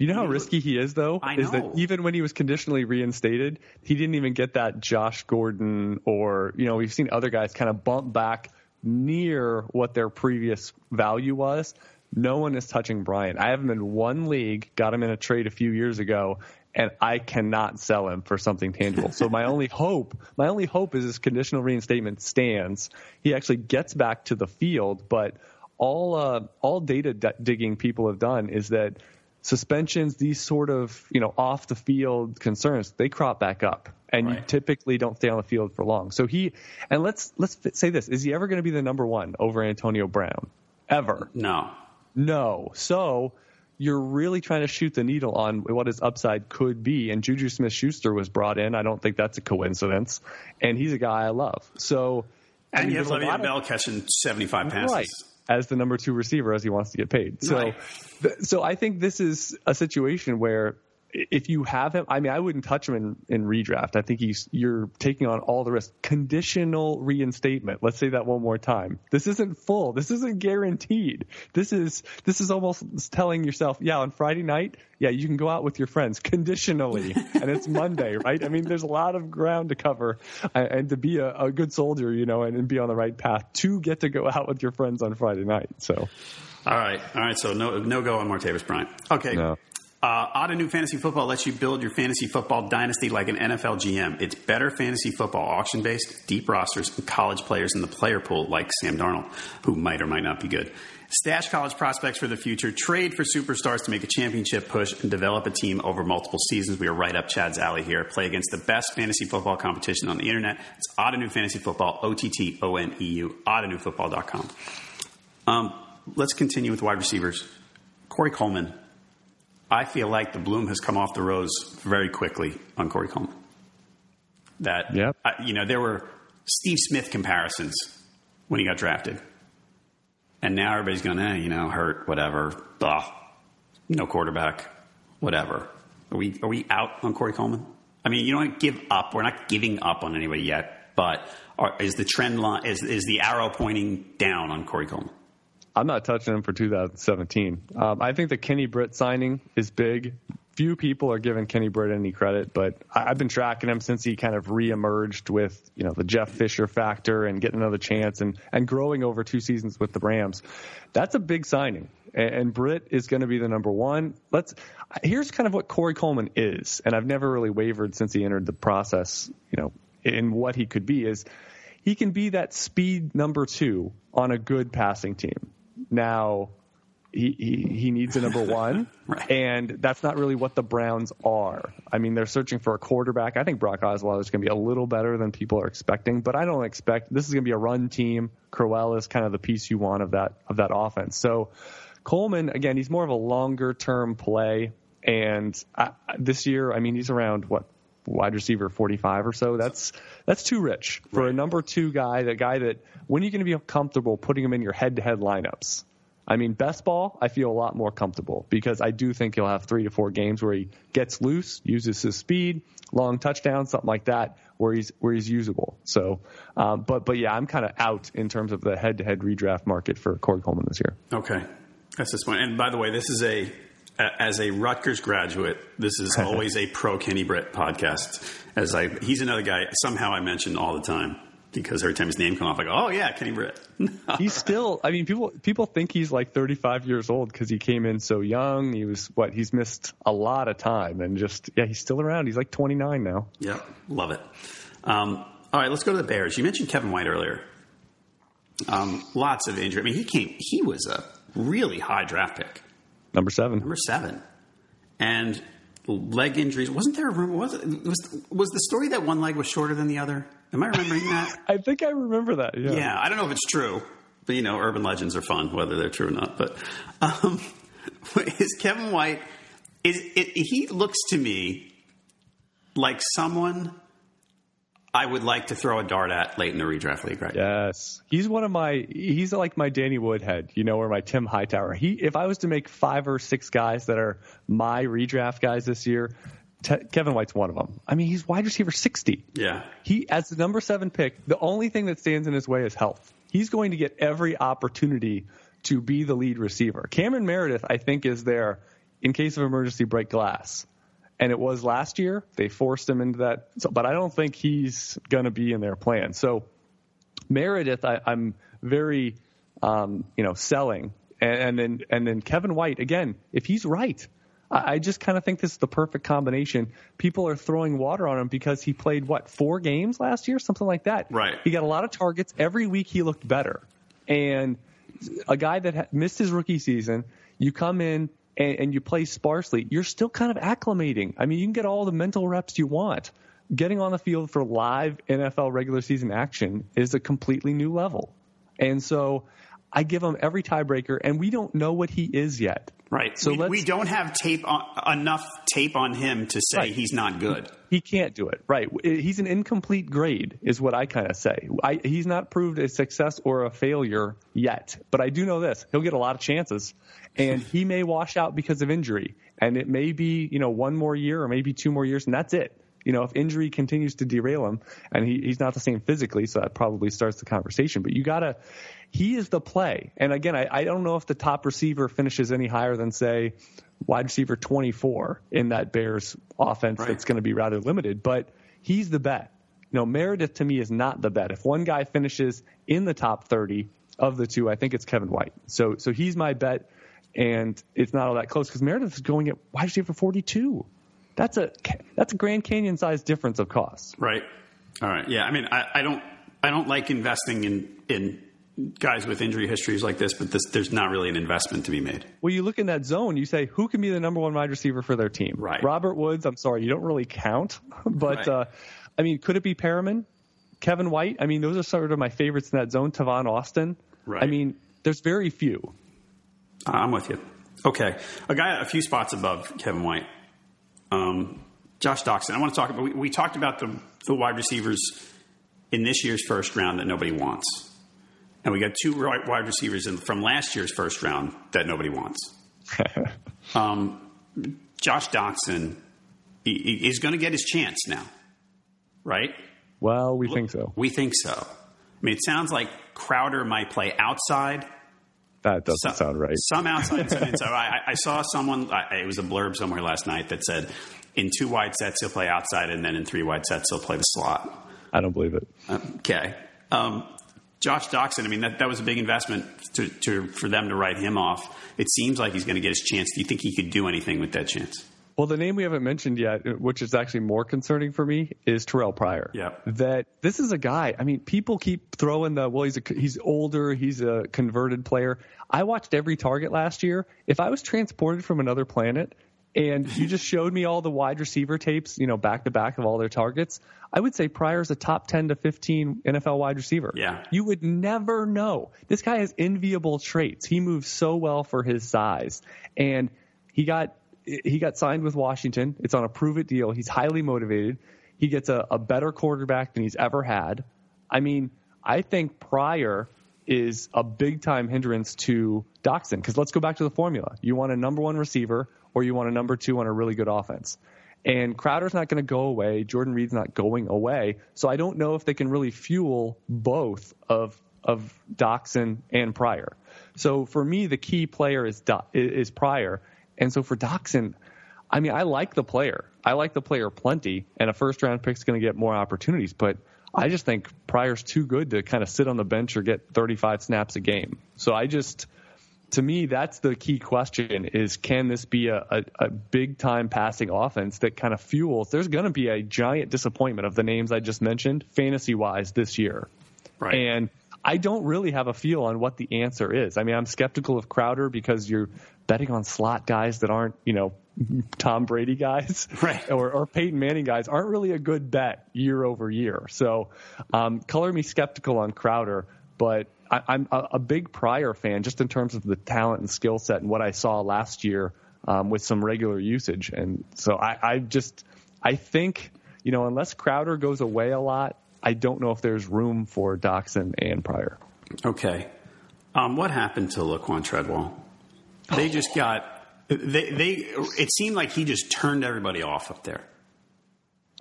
You know how risky he is, though? I know. Is that even when he was conditionally reinstated, he didn't even get that Josh Gordon or, you know, we've seen other guys kind of bump back near what their previous value was. No one is touching Bryant. I have him in one league, got him in a trade a few years ago, and I cannot sell him for something tangible. So my only hope, my only hope is his conditional reinstatement stands. He actually gets back to the field, but all uh, all data d- digging people have done is that suspensions, these sort of you know off the field concerns, they crop back up, and right. you typically don't stay on the field for long. So he, and let's let's say this: is he ever going to be the number one over Antonio Brown? Ever? No. No. So you're really trying to shoot the needle on what his upside could be. And Juju Smith Schuster was brought in. I don't think that's a coincidence. And he's a guy I love. So and I mean, you have Le'Veon Bell catching 75 passes. Right as the number two receiver as he wants to get paid. So, right. th- so I think this is a situation where if you have him, I mean, I wouldn't touch him in, in redraft. I think he's you're taking on all the risk. Conditional reinstatement. Let's say that one more time. This isn't full. This isn't guaranteed. This is this is almost telling yourself, yeah, on Friday night, yeah, you can go out with your friends conditionally, and it's Monday, right? I mean, there's a lot of ground to cover, uh, and to be a, a good soldier, you know, and, and be on the right path to get to go out with your friends on Friday night. So. All right, all right. So no, no go on Martavis Bryant. Okay. No. Uh, Ottoneu Fantasy Football lets you build your fantasy football dynasty like an NFL GM. It's better fantasy football, auction based, deep rosters, and college players in the player pool like Sam Darnold, who might or might not be good. Stash college prospects for the future, trade for superstars to make a championship push, and develop a team over multiple seasons. We are right up Chad's alley here. Play against the best fantasy football competition on the internet. It's Ottoneu Fantasy Football, O T T O N E U, OttoneuFootball.com. Um, let's continue with wide receivers. Corey Coleman I feel like the bloom has come off the rose very quickly on Corey Coleman. That, yep. I, you know, there were Steve Smith comparisons when he got drafted. And now everybody's going, eh, you know, hurt, whatever, blah, no quarterback, whatever. Are we, are we out on Corey Coleman? I mean, you don't give up. We're not giving up on anybody yet, but are, is the trend line, is, is the arrow pointing down on Corey Coleman? I'm not touching him for 2017. Um, I think the Kenny Britt signing is big. Few people are giving Kenny Britt any credit, but I, have been tracking him since he kind of reemerged with you know the Jeff Fisher factor and getting another chance and and growing over two seasons with the Rams. That's a big signing, and, and Britt is going to be the number one. Let's. Here's kind of what Corey Coleman is, and I've never really wavered since he entered the process. You know, in what he could be is he can be that speed number two on a good passing team. Now, he, he, he needs a number one, right. and that's not really what the Browns are. I mean, they're searching for a quarterback. I think Brock Osweiler is going to be a little better than people are expecting, but I don't expect this is going to be a run team. Crowell is kind of the piece you want of that of that offense. So Coleman, again, he's more of a longer term play, and I, this year, I mean, he's around what wide receiver 45 or so. That's that's too rich for right. a number two guy. The guy that when are you going to be comfortable putting him in your head-to-head lineups? I mean, best ball, I feel a lot more comfortable because I do think he'll have three to four games where he gets loose, uses his speed, long touchdown, something like that, where he's where he's usable. So, um, but but yeah, I'm kind of out in terms of the head-to-head redraft market for Corey Coleman this year. Okay, that's this one. And by the way, this is a as a Rutgers graduate, this is always a pro Kenny Britt podcast. As I, he's another guy. Somehow I mention all the time because every time his name comes off, I go, "Oh yeah, Kenny Britt." he's still. I mean, people people think he's like 35 years old because he came in so young. He was what? He's missed a lot of time, and just yeah, he's still around. He's like 29 now. Yep, love it. Um, all right, let's go to the Bears. You mentioned Kevin White earlier. Um, lots of injury. I mean, he came. He was a really high draft pick. Number seven. Number seven. And leg injuries. Wasn't there a rumor? Was, it, was, was the story that one leg was shorter than the other? Am I remembering that? I think I remember that. Yeah. Yeah. I don't know if it's true, but you know, urban legends are fun, whether they're true or not. But um, is Kevin White? Is it, he looks to me like someone I would like to throw a dart at late in the redraft league, right? Yes, he's one of my. He's like my Danny Woodhead, you know, or my Tim Hightower. He, if I was to make five or six guys that are my redraft guys this year, Te- Kevin White's one of them. I mean, he's wide receiver sixty. Yeah, he as the number seven pick. The only thing that stands in his way is health. He's going to get every opportunity to be the lead receiver. Cameron Meredith, I think, is there in case of emergency break glass and it was last year. They forced him into that, so, but I don't think he's going to be in their plan. So Meredith, I, am very, um, you know, selling, and, and, then and then Kevin White again. If he's right, I, I just kind of think this is the perfect combination. People are throwing water on him because he played what four games last year, something like that. Right. He got a lot of targets every week. He looked better, and a guy that missed his rookie season. You come in and, and you play sparsely, you're still kind of acclimating. I mean, you can get all the mental reps you want. Getting on the field for live NFL regular season action is a completely new level. And so I give him every tiebreaker, and we don't know what he is yet. Right. So we, we don't have tape on, enough tape on him to say Right. he's not good. He can't do it. Right. He's an incomplete grade, is what I kind of say. I, he's not proved a success or a failure yet. But I do know this he'll get a lot of chances, and he may wash out because of injury. And it may be, you know, one more year or maybe two more years, and that's it. You know, if injury continues to derail him, and he, he's not the same physically, so that probably starts the conversation. But you got to, he is the play. And again, I, I don't know if the top receiver finishes any higher than, say, wide receiver 24 in that Bears offense Right. that's going to be rather limited, but he's the bet. You know, Meredith to me is not the bet. If one guy finishes in the top 30 of the two, I think it's Kevin White. So, so he's my bet, and it's not all that close because Meredith is going at wide receiver 42. That's a that's a Grand Canyon size difference of costs. Right. All right. Yeah. I mean, I, I don't I don't like investing in in guys with injury histories like this, but this, there's not really an investment to be made. Well, you look in that zone, you say who can be the number one wide receiver for their team? Right. Robert Woods. I'm sorry, you don't really count, but Right. uh, I mean, could it be Perriman, Kevin White? I mean, those are sort of my favorites in that zone. Tavon Austin. Right. I mean, there's very few. I'm with you. Okay, a guy a few spots above Kevin White, um, Josh Doctson. I want to talk about. We, we talked about the the wide receivers in this year's first round that nobody wants, and we got two wide receivers in, from last year's first round that nobody wants. um, Josh Doctson is going to get his chance now, right? Well, we think so. We think so. I mean, it sounds like Crowder might play outside. That doesn't Some- sound right. Some outside. some inside. I, I saw someone. I, it was a blurb somewhere last night that said, "In two wide sets he'll play outside, and then in three wide sets he'll play the slot." I don't believe it. Okay. Um, Josh Doctson. I mean, that, that was a big investment to, to for them to write him off. It seems like he's going to get his chance. Do you think he could do anything with that chance? Well, the name we haven't mentioned yet, which is actually more concerning for me, is Terrell Pryor. Yeah. That this is a guy. I mean, people keep throwing the well. He's a, he's older. He's a converted player. I watched every target last year. If I was transported from another planet and you just showed me all the wide receiver tapes, you know, back to back of all their targets, I would say Pryor's a top 10 to 15 NFL wide receiver. Yeah. You would never know. This guy has enviable traits. He moves so well for his size. And he got he got signed with Washington. It's on a prove it deal. He's highly motivated. He gets a, a better quarterback than he's ever had. I mean, I think Pryor is a big time hindrance to Doctson because let's go back to the formula. You want a number one receiver or you want a number two on a really good offense. And Crowder's not going to go away. Jordan Reed's not going away. So I don't know if they can really fuel both of of Doctson and Pryor. So for me, the key player is is Pryor. And so for Doctson, I mean, I like the player. I like the player plenty, and a first round pick's going to get more opportunities. But I just think Pryor's too good to kind of sit on the bench or get 35 snaps a game. So I just, to me, that's the key question: is can this be a, a, a big time passing offense that kind of fuels? There's going to be a giant disappointment of the names I just mentioned, fantasy wise, this year. Right. And I don't really have a feel on what the answer is. I mean, I'm skeptical of Crowder because you're betting on slot guys that aren't, you know, Tom Brady guys, Right. Or, or Peyton Manning guys aren't really a good bet year over year. So, um, color me skeptical on Crowder, but I, I'm a, a big Pryor fan just in terms of the talent and skill set and what I saw last year um, with some regular usage. And so I, I just, I think, you know, unless Crowder goes away a lot, I don't know if there's room for Doctson and Pryor. Okay. Um, what happened to Laquon Treadwell? They just got they they. It seemed like he just turned everybody off up there.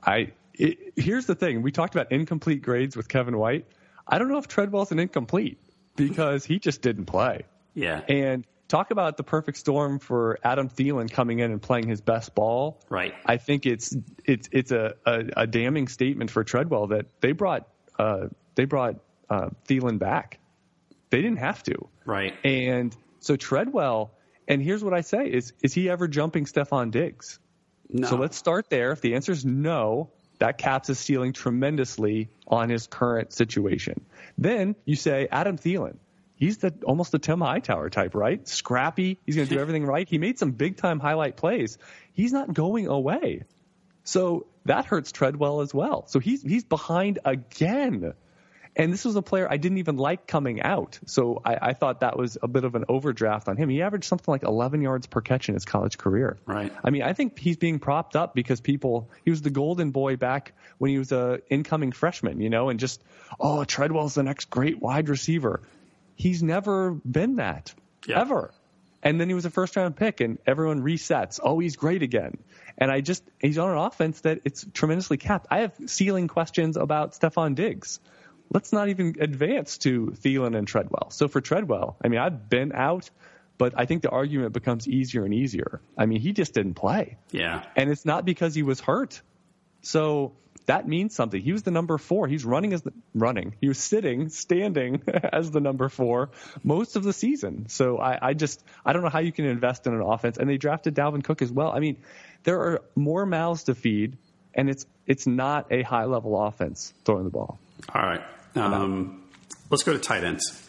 I it, here's the thing: we talked about incomplete grades with Kevin White. I don't know if Treadwell's an incomplete because he just didn't play. Yeah. And talk about the perfect storm for Adam Thielen coming in and playing his best ball. Right. I think it's it's it's a, a, a damning statement for Treadwell that they brought uh, they brought uh, Thielen back. They didn't have to. Right. And so Treadwell, and here's what I say: is is he ever jumping Stefon Diggs? No. So let's start there. If the answer is no, that caps is stealing tremendously on his current situation. Then you say Adam Thielen. he's the almost the Tim Hightower type, right? Scrappy. He's going to do everything right. He made some big time highlight plays. He's not going away. So that hurts Treadwell as well. So he's he's behind again. And this was a player I didn't even like coming out. So I, I, thought that was a bit of an overdraft on him. He averaged something like 11 yards per catch in his college career. Right. I mean, I think he's being propped up because people, he was the golden boy back when he was a incoming freshman, you know, and just, oh, Treadwell's the next great wide receiver. He's never been that, yeah. ever. And then he was a first round pick and everyone resets. Oh, he's great again. And I just, he's on an offense that it's tremendously capped. I have ceiling questions about Stefon Diggs let's not even advance to Thielen and Treadwell. So for Treadwell, I mean, I've been out, but I think the argument becomes easier and easier. I mean, he just didn't play. Yeah. And it's not because he was hurt. So that means something. He was the number four. He's running as the running. He was sitting, standing as the number four most of the season. So I, I just I don't know how you can invest in an offense. And they drafted Dalvin Cook as well. I mean, there are more mouths to feed, and it's it's not a high level offense throwing the ball. All right. Um, let's go to tight ends.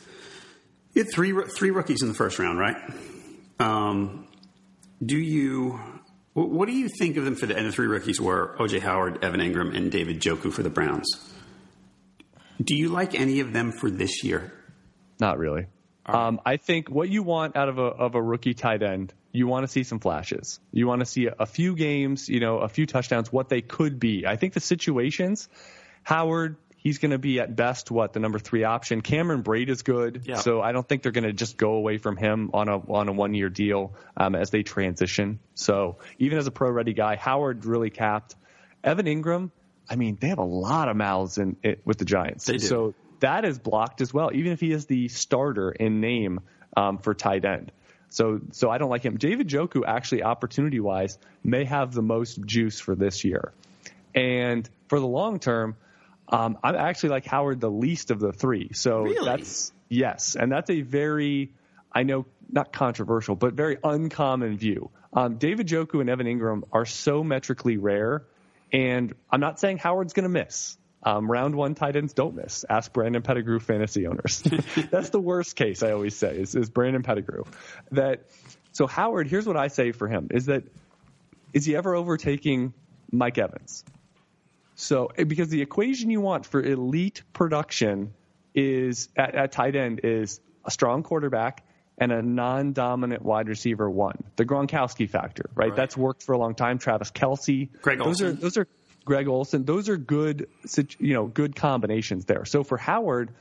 You had three three rookies in the first round, right? Um, do you? What do you think of them for the end? The three rookies were OJ Howard, Evan Engram, and David Njoku for the Browns. Do you like any of them for this year? Not really. Right. Um, I think what you want out of a of a rookie tight end, you want to see some flashes. You want to see a, a few games, you know, a few touchdowns, what they could be. I think the situations, Howard, he's going to be at best what the number three option. Cameron Brate is good, yeah. so I don't think they're going to just go away from him on a on a one year deal um, as they transition. So even as a pro ready guy, Howard really capped. Evan Engram, I mean, they have a lot of mouths in it with the Giants, they do. so that is blocked as well. Even if he is the starter in name um, for tight end. So, so I don't like him. David Njoku actually, opportunity wise, may have the most juice for this year. And for the long term, um, I'm actually like Howard the least of the three. So really? that's yes, and that's a very I know not controversial, but very uncommon view. Um, David Njoku and Evan Engram are so metrically rare, and I'm not saying Howard's going to miss. Um, round one tight ends don't miss. Ask Brandon Pettigrew fantasy owners. That's the worst case I always say is, is Brandon Pettigrew. That so Howard. Here's what I say for him: is that is he ever overtaking Mike Evans? So eh, because the equation you want for elite production is at, at tight end is a strong quarterback and a non-dominant wide receiver one. The Gronkowski factor, right? right. That's worked for a long time. Travis Kelce, Greg those Olsen. are those are Greg Olsen. Those are good, you know, good combinations there. So for Howard,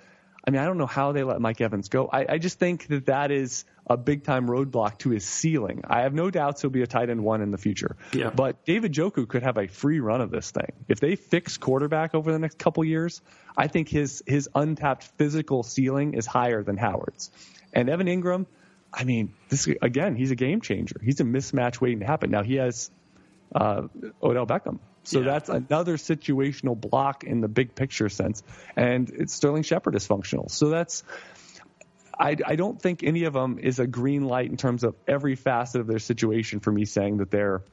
I mean, I don't know how they let Mike Evans go. I, I just think that that is a big time roadblock to his ceiling. I have no doubts he'll be a tight end one in the future. Yeah. But David Njoku could have a free run of this thing. If they fix quarterback over the next couple years, I think his his untapped physical ceiling is higher than Howard's. And Evan Engram, I mean, this again, he's a game changer. He's a mismatch waiting to happen. Now he has uh, Odell Beckham. So yeah. that's another situational block in the big picture sense. And it's Sterling Shepard is functional. So that's I, I, don't think any of them is a green light in terms of every facet of their situation for me saying that they're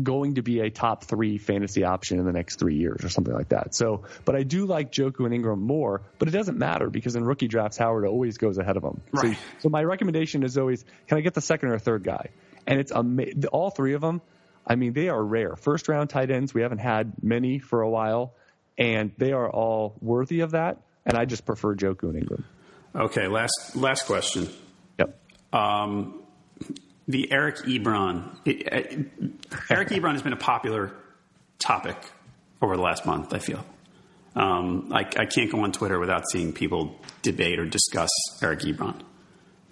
going to be a top three fantasy option in the next three years or something like that. So, but I do like Njoku and Engram more, but it doesn't matter because in rookie drafts, Howard always goes ahead of them. Right. So, so my recommendation is always, can I get the second or third guy? And it's ama- all three of them I mean, they are rare. First round tight ends, we haven't had many for a while, and they are all worthy of that. And I just prefer Njoku and Engram. Okay, last last question. Yep. Um, the Eric Ebron. It, it, Eric Ebron has been a popular topic over the last month. I feel. Um, I, I, can't go on Twitter without seeing people debate or discuss Eric Ebron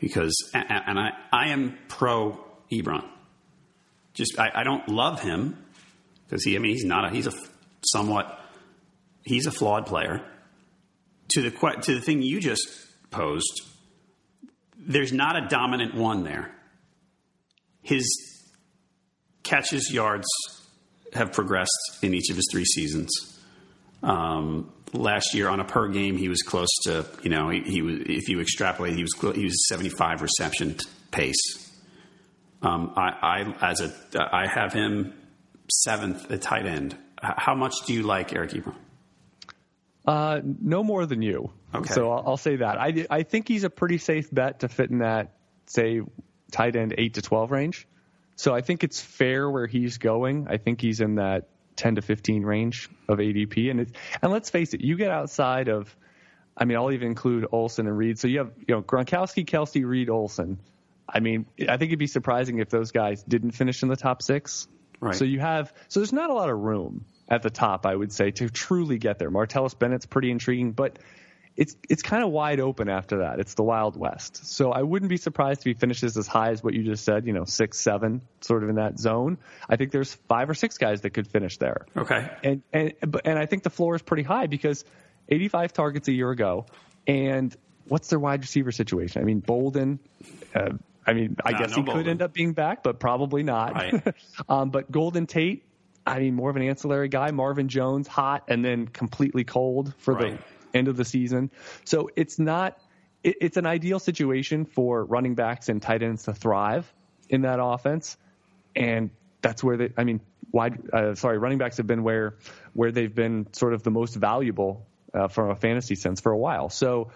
because, and, and I, I am pro Ebron just I, I don't love him because he. I mean, he's not a. He's a somewhat. He's a flawed player. To the to the thing you just posed, there's not a dominant one there. His catches, yards have progressed in each of his three seasons. Um, last year, on a per game, he was close to you know he, he was if you extrapolate, he was he was 75 reception pace um, I, I, as a, I have him seventh at tight end. How much do you like Eric Ebron? Uh, no more than you. Okay. So I'll, I'll say that. I, I think he's a pretty safe bet to fit in that, say, tight end 8 to 12 range. So I think it's fair where he's going. I think he's in that 10 to 15 range of ADP. And, it, and let's face it, you get outside of, I mean, I'll even include Olsen and Reed. So you have, you know, Gronkowski, Kelce, Reed, Olsen. I mean, I think it'd be surprising if those guys didn't finish in the top six. Right. So you have, so there's not a lot of room at the top, I would say, to truly get there. Martellus Bennett's pretty intriguing, but it's it's kind of wide open after that. It's the Wild West. So I wouldn't be surprised if he finishes as high as what you just said, you know, six, seven, sort of in that zone. I think there's five or six guys that could finish there. Okay. And and and I think the floor is pretty high because 85 targets a year ago, and what's their wide receiver situation? I mean, Boldin. Uh, I mean, I Nah, guess no he Boldin. could end up being back, but probably not. Right. um, but Golden Tate, I mean, more of an ancillary guy. Marvin Jones, hot and then completely cold for Right. the end of the season. So it's not. It, it's an ideal situation for running backs and tight ends to thrive in that offense, and that's where they. I mean, wide. Uh, sorry, running backs have been where where they've been sort of the most valuable uh, from a fantasy sense for a while. So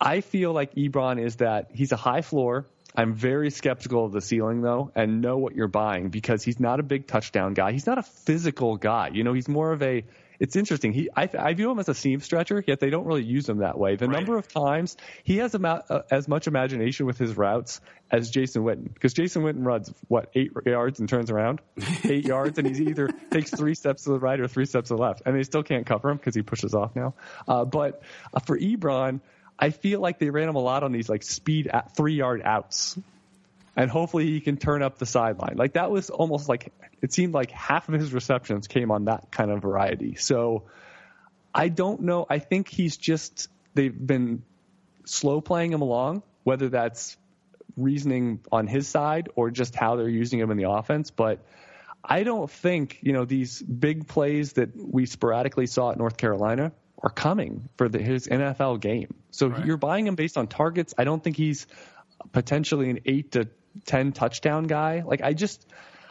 I feel like Ebron is that he's a high floor. I'm very skeptical of the ceiling though, and know what you're buying because he's not a big touchdown guy. He's not a physical guy. You know, he's more of a. It's interesting. He, I, I view him as a seam stretcher, yet they don't really use him that way. The Right. number of times he has ama- uh, as much imagination with his routes as Jason Witten, because Jason Witten runs what eight yards and turns around, eight yards, and he either takes three steps to the right or three steps to the left, and they still can't cover him because he pushes off now. Uh, but uh, for Ebron, I feel like they ran him a lot on these like speed at three yard outs. And hopefully he can turn up the sideline. Like that was almost like it seemed like half of his receptions came on that kind of variety. So I don't know. I think he's just they've been slow playing him along, whether that's reasoning on his side or just how they're using him in the offense. But I don't think, you know, these big plays that we sporadically saw at North Carolina are coming for the, his NFL game. So you're buying him based on targets. I don't think he's potentially an eight to 10 touchdown guy. Like, I just,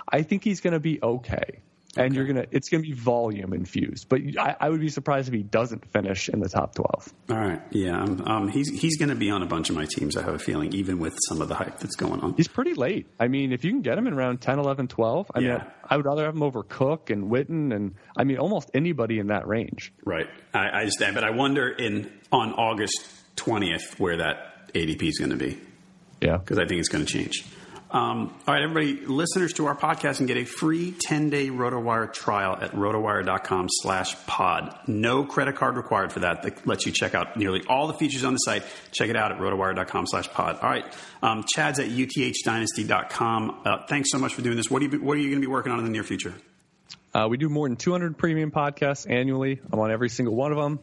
I think he's going to be okay. And you're going to, it's going to be volume infused. But I, I would be surprised if he doesn't finish in the top 12. All right. Yeah. Um, um, he's he's going to be on a bunch of my teams. I have a feeling, even with some of the hype that's going on. He's pretty late. I mean, if you can get him in around 10, 11, 12, I mean, Yeah. I, I would rather have him over Cook and Witten and, I mean, almost anybody in that range. Right. I, I just, but I wonder in on August twentieth where that ADP is going to be Yeah. because I think it's going to change. Um, all right, everybody, listeners to our podcast can get a free 10-day RotoWire trial at rotowire.com slash pod. No credit card required for that. That lets you check out nearly all the features on the site. Check it out at rotowire.com slash pod. All right, um, Chad's at uthdynasty.com. Uh, thanks so much for doing this. What, do you, what are you going to be working on in the near future? Uh, we do more than 200 premium podcasts annually. I'm on every single one of them.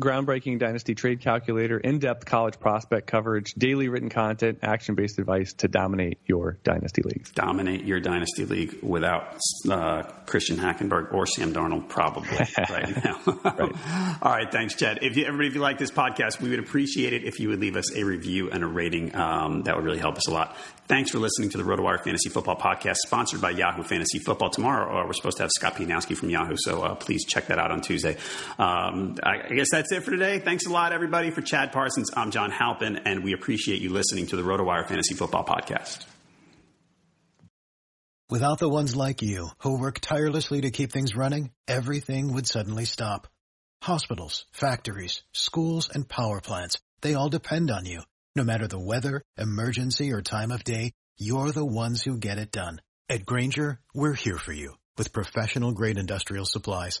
Groundbreaking dynasty trade calculator, in-depth college prospect coverage, daily written content, action-based advice to dominate your dynasty leagues. dominate your dynasty league without uh, Christian Hackenberg or Sam Darnold, probably right now. All right, thanks, Chad. If you, everybody, if you like this podcast, we would appreciate it if you would leave us a review and a rating. Um, that would really help us a lot. Thanks for listening to the RotoWire Fantasy Football Podcast, sponsored by Yahoo Fantasy Football. Tomorrow, uh, we're supposed to have Scott Pianowski from Yahoo, so uh, please check that out on Tuesday. Um, I, I guess that's it for today. Thanks a lot, everybody. For Chad Parsons, I'm John Halpin, and we appreciate you listening to the RotoWire Fantasy Football Podcast. Without the ones like you, who work tirelessly to keep things running, everything would suddenly stop. Hospitals, factories, schools, and power plants, they all depend on you. No matter the weather, emergency, or time of day, you're the ones who get it done. At Grainger, we're here for you with professional grade industrial supplies.